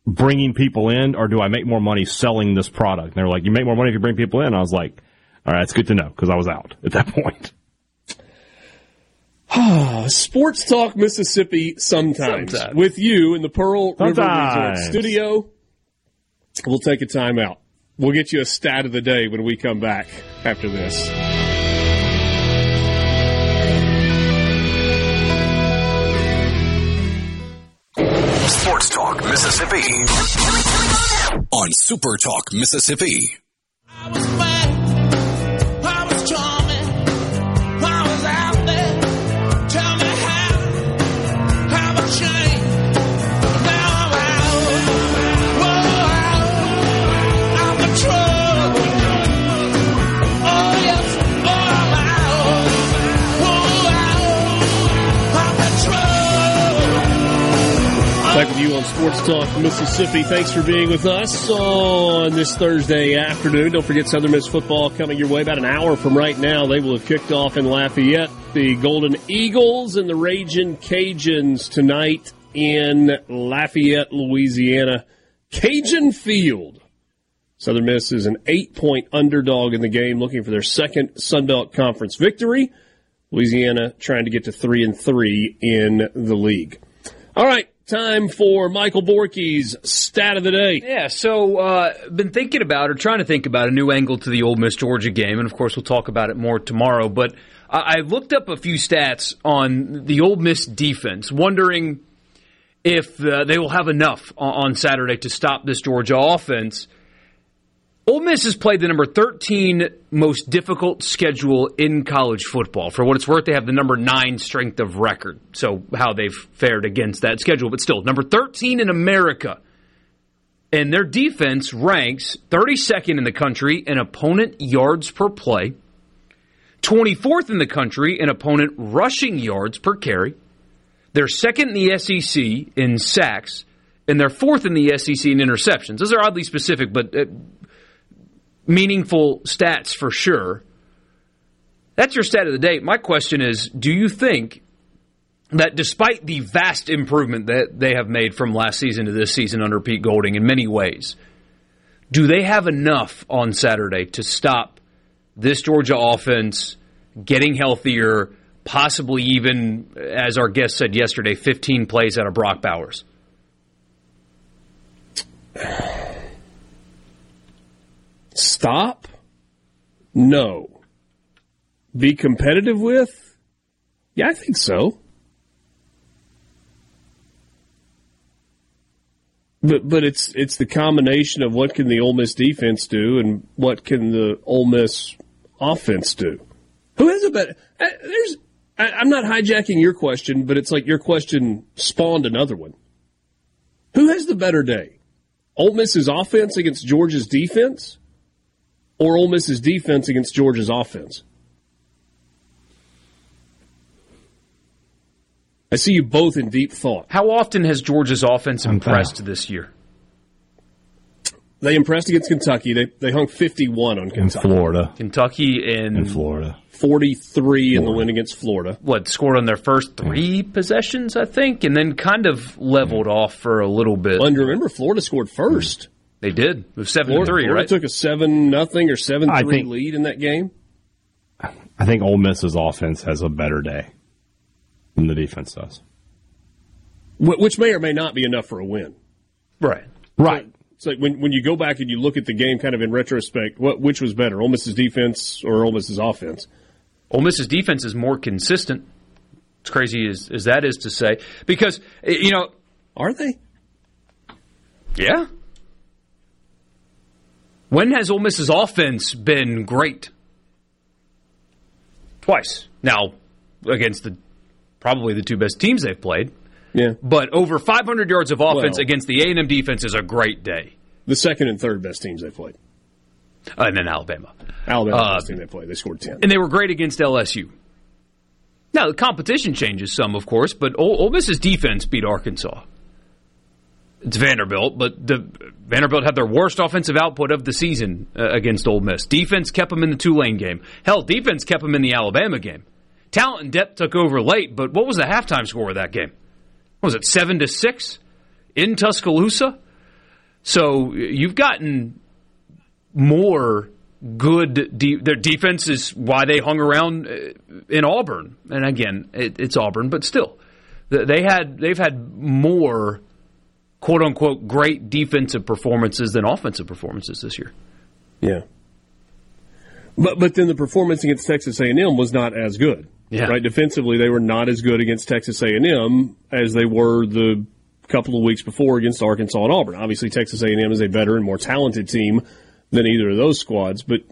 bringing people in, or do I make more money selling this product? And they're like, you make more money if you bring people in. I was like, all right, it's good to know because I was out at that point. Sports Talk Mississippi sometimes. Sometimes. With you in the Pearl River Resort studio. We'll take a timeout. We'll get you a stat of the day when we come back after this. Mississippi on Super Talk Mississippi. On Sports Talk Mississippi. Thanks for being with us on this Thursday afternoon. Don't forget Southern Miss football coming your way about an hour from right now. They will have kicked off in Lafayette. The Golden Eagles and the Raging Cajuns tonight in Lafayette, Louisiana. Cajun Field. Southern Miss is an eight point underdog in the game, looking for their second Sunbelt Conference victory. Louisiana trying to get to three and three in the league. All right, time for Michael Borky's stat of the day. Yeah, so uh, been thinking about or trying to think about a new angle to the Ole Miss Georgia game, and of course we'll talk about it more tomorrow. But I, I looked up a few stats on the Ole Miss defense, wondering if uh, they will have enough on, on Saturday to stop this Georgia offense. Ole Miss has played the number 13 most difficult schedule in college football. For what it's worth, they have the number 9 strength of record. So, how they've fared against that schedule. But still, number 13 in America. And their defense ranks 32nd in the country in opponent yards per play, 24th in the country in opponent rushing yards per carry. They're second in the SEC in sacks, and they're fourth in the SEC in interceptions. Those are oddly specific, but uh, meaningful stats for sure. That's your stat of the day. My question is do you think that despite the vast improvement that they have made from last season to this season under Pete Golding in many ways, do they have enough on Saturday to stop this Georgia offense getting healthier, possibly even, as our guest said yesterday, 15 plays out of Brock Bowers? Stop? No. Be competitive with? Yeah, I think so. But but it's it's the combination of what can the Ole Miss defense do and what can the Ole Miss offense do. Who has a better? uh, There's I, I'm not hijacking your question, but it's like your question spawned another one. Who has the better day? Ole Miss's offense against Georgia's defense, or Ole Miss's defense against Georgia's offense? I see you both in deep thought. How often has Georgia's offense impressed this year? They impressed against Kentucky. They they hung 51 on In Kentucky. Florida. Kentucky in, In Florida. 43 in the win against Florida. what scored on their first three possessions, I think, and then kind of leveled off for a little bit. And remember, Florida scored first. They did. It was seven Florida, to three, Florida right? took a seven nothing or seven three think- lead in that game. I think Ole Miss's offense has a better day than the defense does. Which may or may not be enough for a win. right. Right. It's like when, when you go back and you look at the game kind of in retrospect, what which was better, Ole Miss's defense or Ole Miss's offense? Ole Miss's defense is more consistent. It's crazy as, as that is to say, because eh, you know, Are they? yeah. When has Ole Miss's offense been great? Twice now, against the probably the two best teams they've played. Yeah. But over 500 yards of offense Well- against the A&M defense is a great day. The second and third best teams they played. Uh, and then Alabama. Alabama Uh, best team they played. They scored 10. and they were great against LSU. Now the competition changes some, of course, but Ole, Ole Miss's defense beat Arkansas. It's Vanderbilt, but the Vanderbilt had their worst offensive output of the season uh, against Ole Miss. Defense kept them in the Tulane game. Hell, defense kept them in the Alabama game. Talent and depth took over late, but what was the halftime score of that game? What was it seven to six in Tuscaloosa? So you've gotten more good. De- their defense is why they hung around uh, in Auburn. And again, it, it's Auburn, but still, they had they've had more quote unquote great defensive performances than offensive performances this year. Yeah. But but then the performance against Texas A&M was not as good. Yeah. Right. Defensively, they were not as good against Texas A&M as they were the couple of weeks before against Arkansas and Auburn. Obviously, Texas A&M is a better and more talented team than either of those squads. But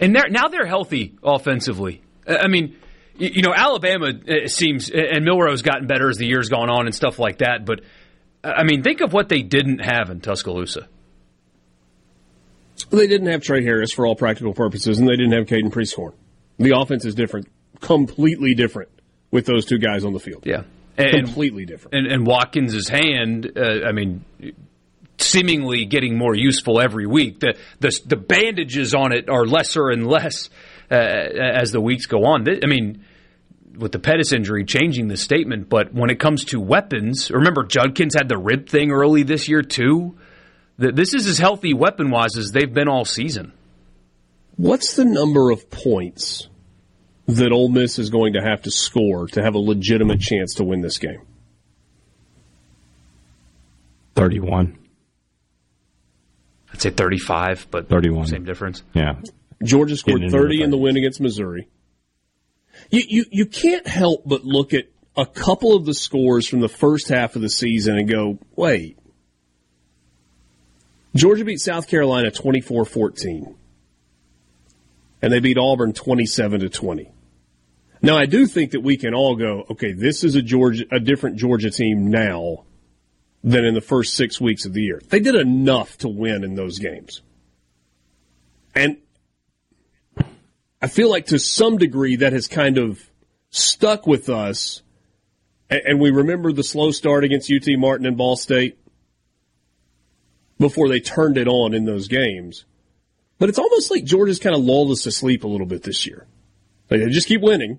And they're, now they're healthy offensively. I mean, you know, Alabama uh, seems, and Milroe's gotten better as the years gone on and stuff like that. But uh, I mean, think of what they didn't have in Tuscaloosa. they didn't have Tre Harris for all practical purposes, and they didn't have Caden Prieskorn. The offense is different, completely different with those two guys on the field. Yeah, and, completely different. And, and Watkins' hand, uh, I mean, seemingly getting more useful every week. The the, the bandages on it are lesser and less uh, as the weeks go on. I mean. With the Pettus injury changing the statement, but when it comes to weapons, remember Judkins had the rib thing early this year too. This is as healthy weapon wise as they've been all season. What's the number of points that Ole Miss is going to have to score to have a legitimate chance to win this game? 31. I'd say 35, but 31. same difference. Yeah. Georgia scored 30 in the win against Missouri. You, you, you can't help but look at a couple of the scores from the first half of the season and go, wait. Georgia beat South Carolina 24 14. And they beat Auburn 27 to 20. Now, I do think that we can all go, okay, this is a Georgia, a different Georgia team now than in the first six weeks of the year. They did enough to win in those games. And I feel like to some degree that has kind of stuck with us. And we remember the slow start against UT Martin and Ball State before they turned it on in those games. But it's almost like Georgia's kind of lulled us to sleep a little bit this year. Like, they just keep winning.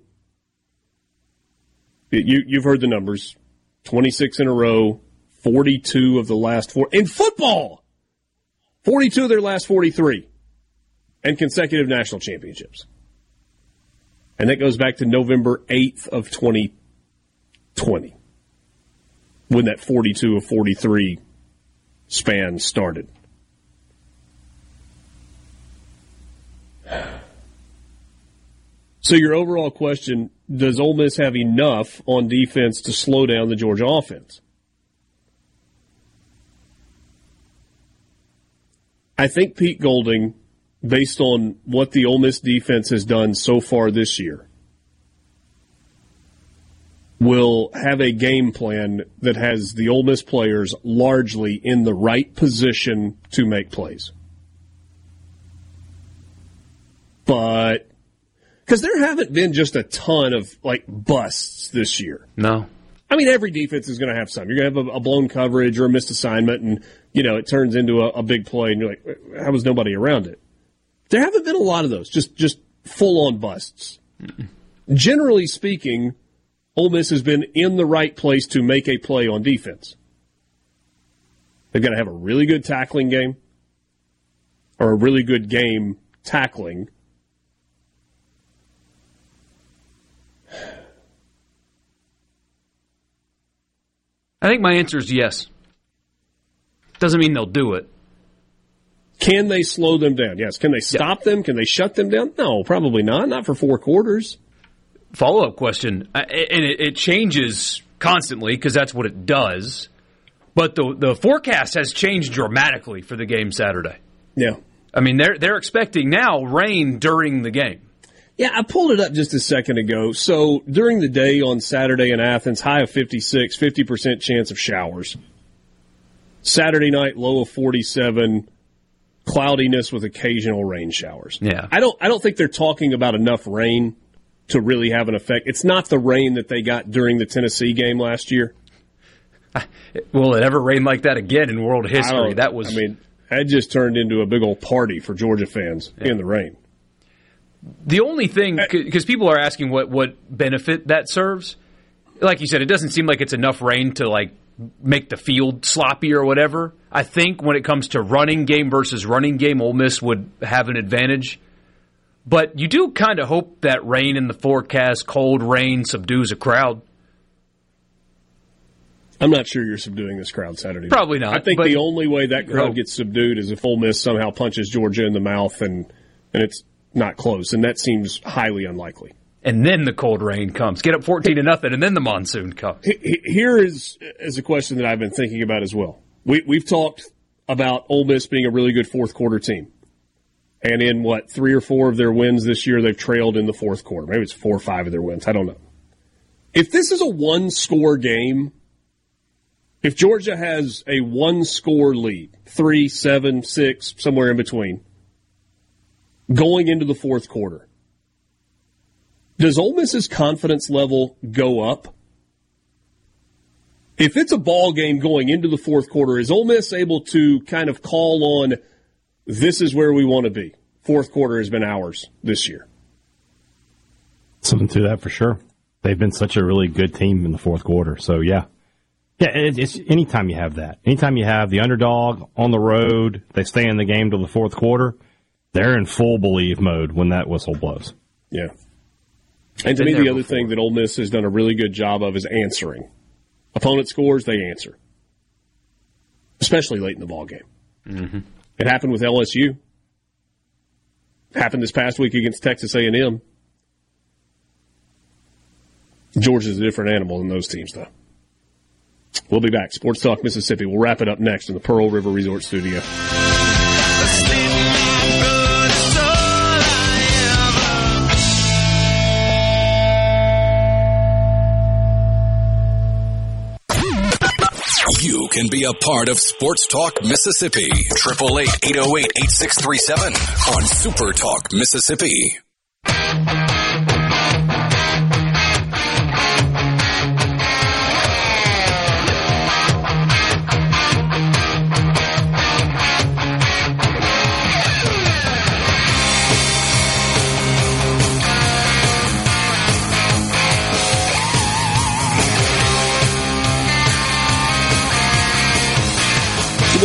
You, you've heard the numbers 26 in a row, 42 of the last four. In football! 42 of their last 43 and consecutive national championships. And that goes back to November 8th of 2020 when that 42 of 43 span started. So your overall question, does Ole Miss have enough on defense to slow down the Georgia offense? I think Pete Golding, based on what the Ole Miss defense has done so far this year, will have a game plan that has the Ole Miss players largely in the right position to make plays. But because there haven't been just a ton of like busts this year. No. I mean, every defense is going to have some. You're going to have a, a blown coverage or a missed assignment, and you know it turns into a, a big play, and you're like, how was nobody around it? There haven't been a lot of those. Just just full on busts. Generally speaking, Ole Miss has been in the right place to make a play on defense. They've got to have a really good tackling game, or a really good game tackling. I think my answer is yes. Doesn't mean they'll do it. Can they slow them down? Yes. Can they stop them? Can they shut them down? No, probably not. Not for four quarters. Follow up question, uh, and it, it changes constantly because that's what it does. But the the forecast has changed dramatically for the game Saturday. Yeah. I mean, they're they're expecting now rain during the game. Yeah, I pulled it up just a second ago. So during the day on Saturday in Athens, high of 56, 50% chance of showers. Saturday night, low of 47, cloudiness with occasional rain showers. Yeah. I don't I don't think they're talking about enough rain to really have an effect. It's not the rain that they got during the Tennessee game last year. Will it ever rain like that again in world history? That was I mean, that just turned into a big old party for Georgia fans in the rain. The only thing, because people are asking what, what benefit that serves, like you said, it doesn't seem like it's enough rain to like make the field sloppy or whatever. I think when it comes to running game versus running game, Ole Miss would have an advantage. But you do kind of hope that rain in the forecast, cold rain, subdues a crowd. I'm not sure you're subduing this crowd Saturday. Probably not, I think the only way that crowd No. gets subdued is if Ole Miss somehow punches Georgia in the mouth and and it's not close, and that seems highly unlikely. And then the cold rain comes. Get up 14 to nothing, and then the monsoon comes. Here is is a question that I've been thinking about as well. We we've talked about Ole Miss being a really good fourth quarter team, and in what three or four of their wins this year, they've trailed in the fourth quarter. Maybe it's four or five of their wins. I don't know. If this is a one score game, if Georgia has a one score lead, three, seven, six, somewhere in between, going into the fourth quarter, does Ole Miss's confidence level go up? If it's a ball game going into the fourth quarter, is Ole Miss able to kind of call on this is where we want to be? Fourth quarter has been ours this year. Something to that for sure. They've been such a really good team in the fourth quarter. So yeah, yeah. It's anytime you have that, anytime you have the underdog on the road, they stay in the game till the fourth quarter. They're in full believe mode when that whistle blows. Yeah. And to me, the other before. thing that Ole Miss has done a really good job of is answering. Opponent scores, they answer, especially late in the ball game. Mm-hmm. It happened with LSU. Happened this past week against Texas A&M. Georgia's a different animal than those teams, though. We'll be back. Sports Talk Mississippi. We'll wrap it up next in the Pearl River Resort Studio. Can be a part of Sports Talk Mississippi. 888-808-8637 on Super Talk Mississippi.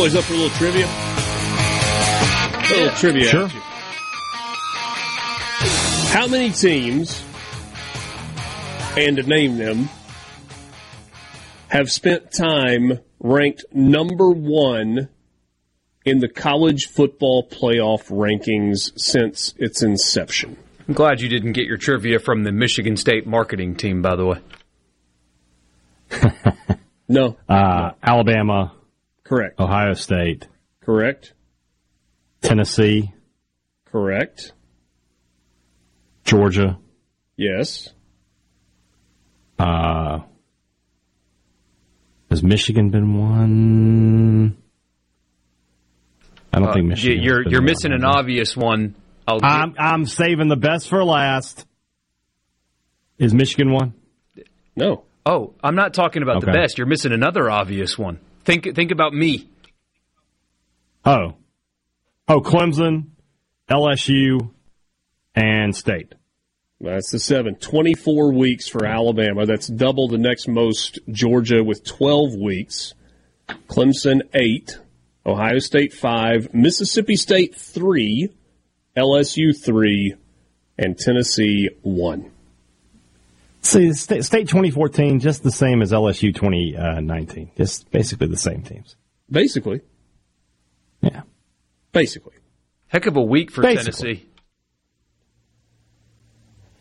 Boys up for a little trivia? A little trivia. Sure. How many teams, and to name them, have spent time ranked number one in the college football playoff rankings since its inception? I'm glad you didn't get your trivia from the Michigan State marketing team, by the way. No. Uh, Alabama, Correct. Ohio State, Correct. Tennessee, Correct. Georgia. Yes. Uh, has Michigan been one? I don't Uh, think Michigan. you- You're been you're one, missing an obvious one. I'll I'm I'm saving the best for last. Is Michigan one? No. oh, I'm not talking about the best. You're missing another obvious one. Think think about me. Oh, oh, Clemson, LSU, and State. That's the seven. 24 weeks for Alabama. That's double the next most. Georgia with 12 weeks. Clemson, eight. Ohio State, five. Mississippi State, three. LSU, three. And Tennessee, one. See, State, State 2014, just the same as LSU 2019. Just basically the same teams. Basically. Yeah. Basically. Heck of a week for Basically. Tennessee.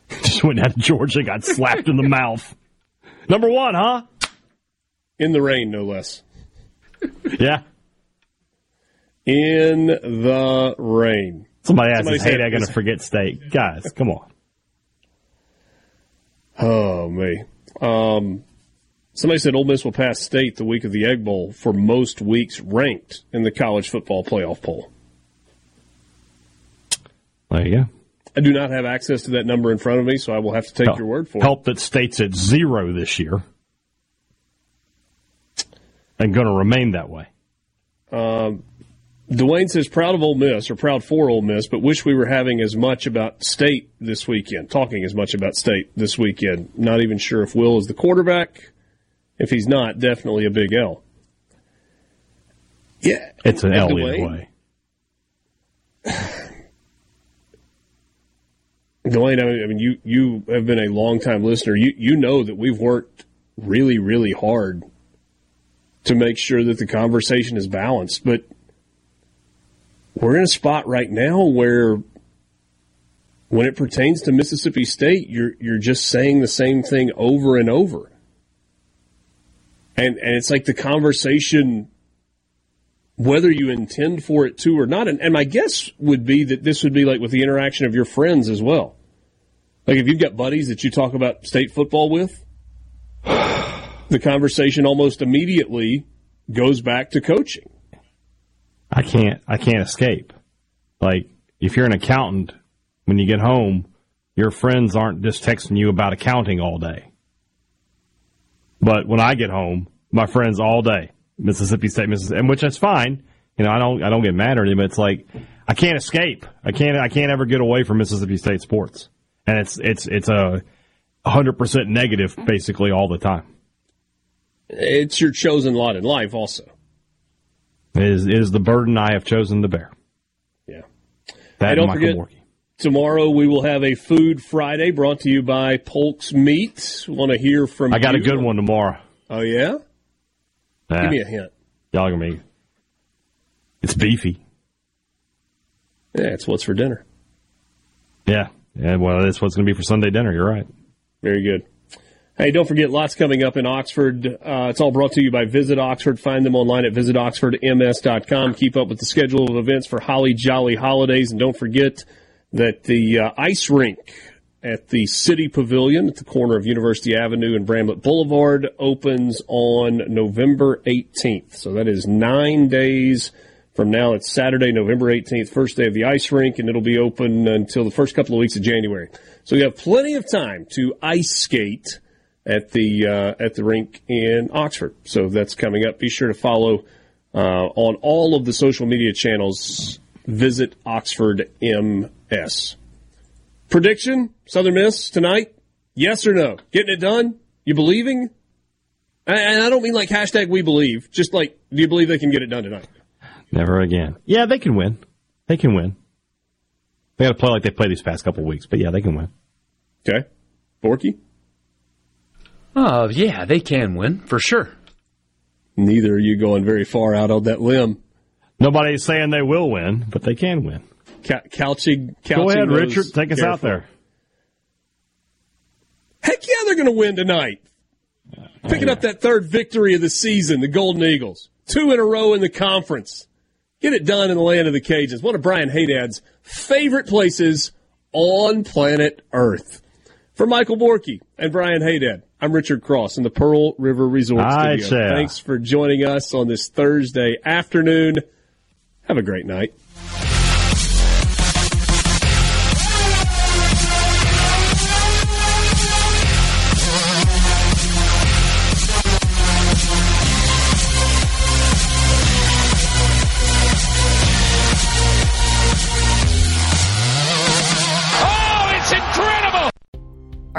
Just went out to Georgia, got slapped in the mouth. Number one, huh? In the rain, no less. Yeah. In the rain. Somebody asked, Somebody is Hey said- Dad going to forget State? Guys, come on. Oh, me. Um, somebody said Ole Miss will pass State the week of the Egg Bowl for most weeks ranked in the college football playoff poll. There you go. I do not have access to that number in front of me, so I will have to take Help- your word for it. Help that State's at zero this year. And going to remain that way. Um, Dwayne says proud of Ole Miss or proud for Ole Miss, but wish we were having as much about State this weekend, talking as much about State this weekend. Not even sure if Will is the quarterback If he's not, definitely a big L. Yeah, It's an L Dwayne- either way. Dwayne, I mean, you you have been a long time listener. You you know that we've worked really really hard to make sure that the conversation is balanced, but we're in a spot right now where when it pertains to Mississippi State, you're you're just saying the same thing over and over. And and it's like the conversation whether you intend for it to or not. And, and my guess would be that this would be like with the interaction of your friends as well. Like if you've got buddies that you talk about state football with, the conversation almost immediately goes back to coaching. I can't I can't escape. Like if you're an accountant, when you get home, your friends aren't just texting you about accounting all day. But when I get home, my friends all day, Mississippi State, Mississippi, and which is fine. You know, I don't I don't get mad at but it's like I can't escape. I can't I can't ever get away from Mississippi State sports, and it's it's it's a hundred percent negative basically all the time. It's your chosen lot in life, also. It is it is the burden I have chosen to bear. Yeah. That Hey, don't Michael forget, tomorrow we will have a Food Friday brought to you by Polk's Meats. Want to hear from I got a good one tomorrow. Oh, yeah? Yeah. Give me a hint. Y'all gonna be. It's beefy. Yeah, it's what's for dinner. Yeah. Yeah. Well, that's what's gonna be for Sunday dinner. You're right. Very good. Hey, don't forget, lots coming up in Oxford. Uh, it's all brought to you by Visit Oxford. Find them online at visitoxfordms.com. Keep up with the schedule of events for Holly Jolly Holidays. And don't forget that the uh, ice rink at the City Pavilion at the corner of University Avenue and Bramlett Boulevard opens on November 18th. So that is nine days from now. It's Saturday, November 18th, first day of the ice rink, and it'll be open until the first couple of weeks of January. So you have plenty of time to ice skate at the uh, at the rink in Oxford. So that's coming up. Be sure to follow uh, on all of the social media channels. Visit Oxford MS. Prediction: Southern Miss tonight? Yes or no? Getting it done? You believing? And- I don't mean like hashtag We Believe. Just like, do you believe they can get it done tonight? Never again. Yeah, they can win. They can win. They got to play like they played these past couple weeks, but yeah, they can win. Okay, Borky. Uh, yeah, they can win for sure. Neither are you going very far out on that limb. Nobody's saying they will win, but they can win. Ca- couching, couching Go ahead, Richard. Take us out there. Heck yeah, they're going to win tonight. Picking up that third victory of the season, the Golden Eagles. Two in a row in the conference. Get it done in the land of the Cajuns. One of Brian Haydad's favorite places on planet Earth. For Michael Borky and Brian Haydad, I'm Richard Cross in the Pearl River Resort Hi, Studio. Thanks for joining us on this Thursday afternoon. Have a great night.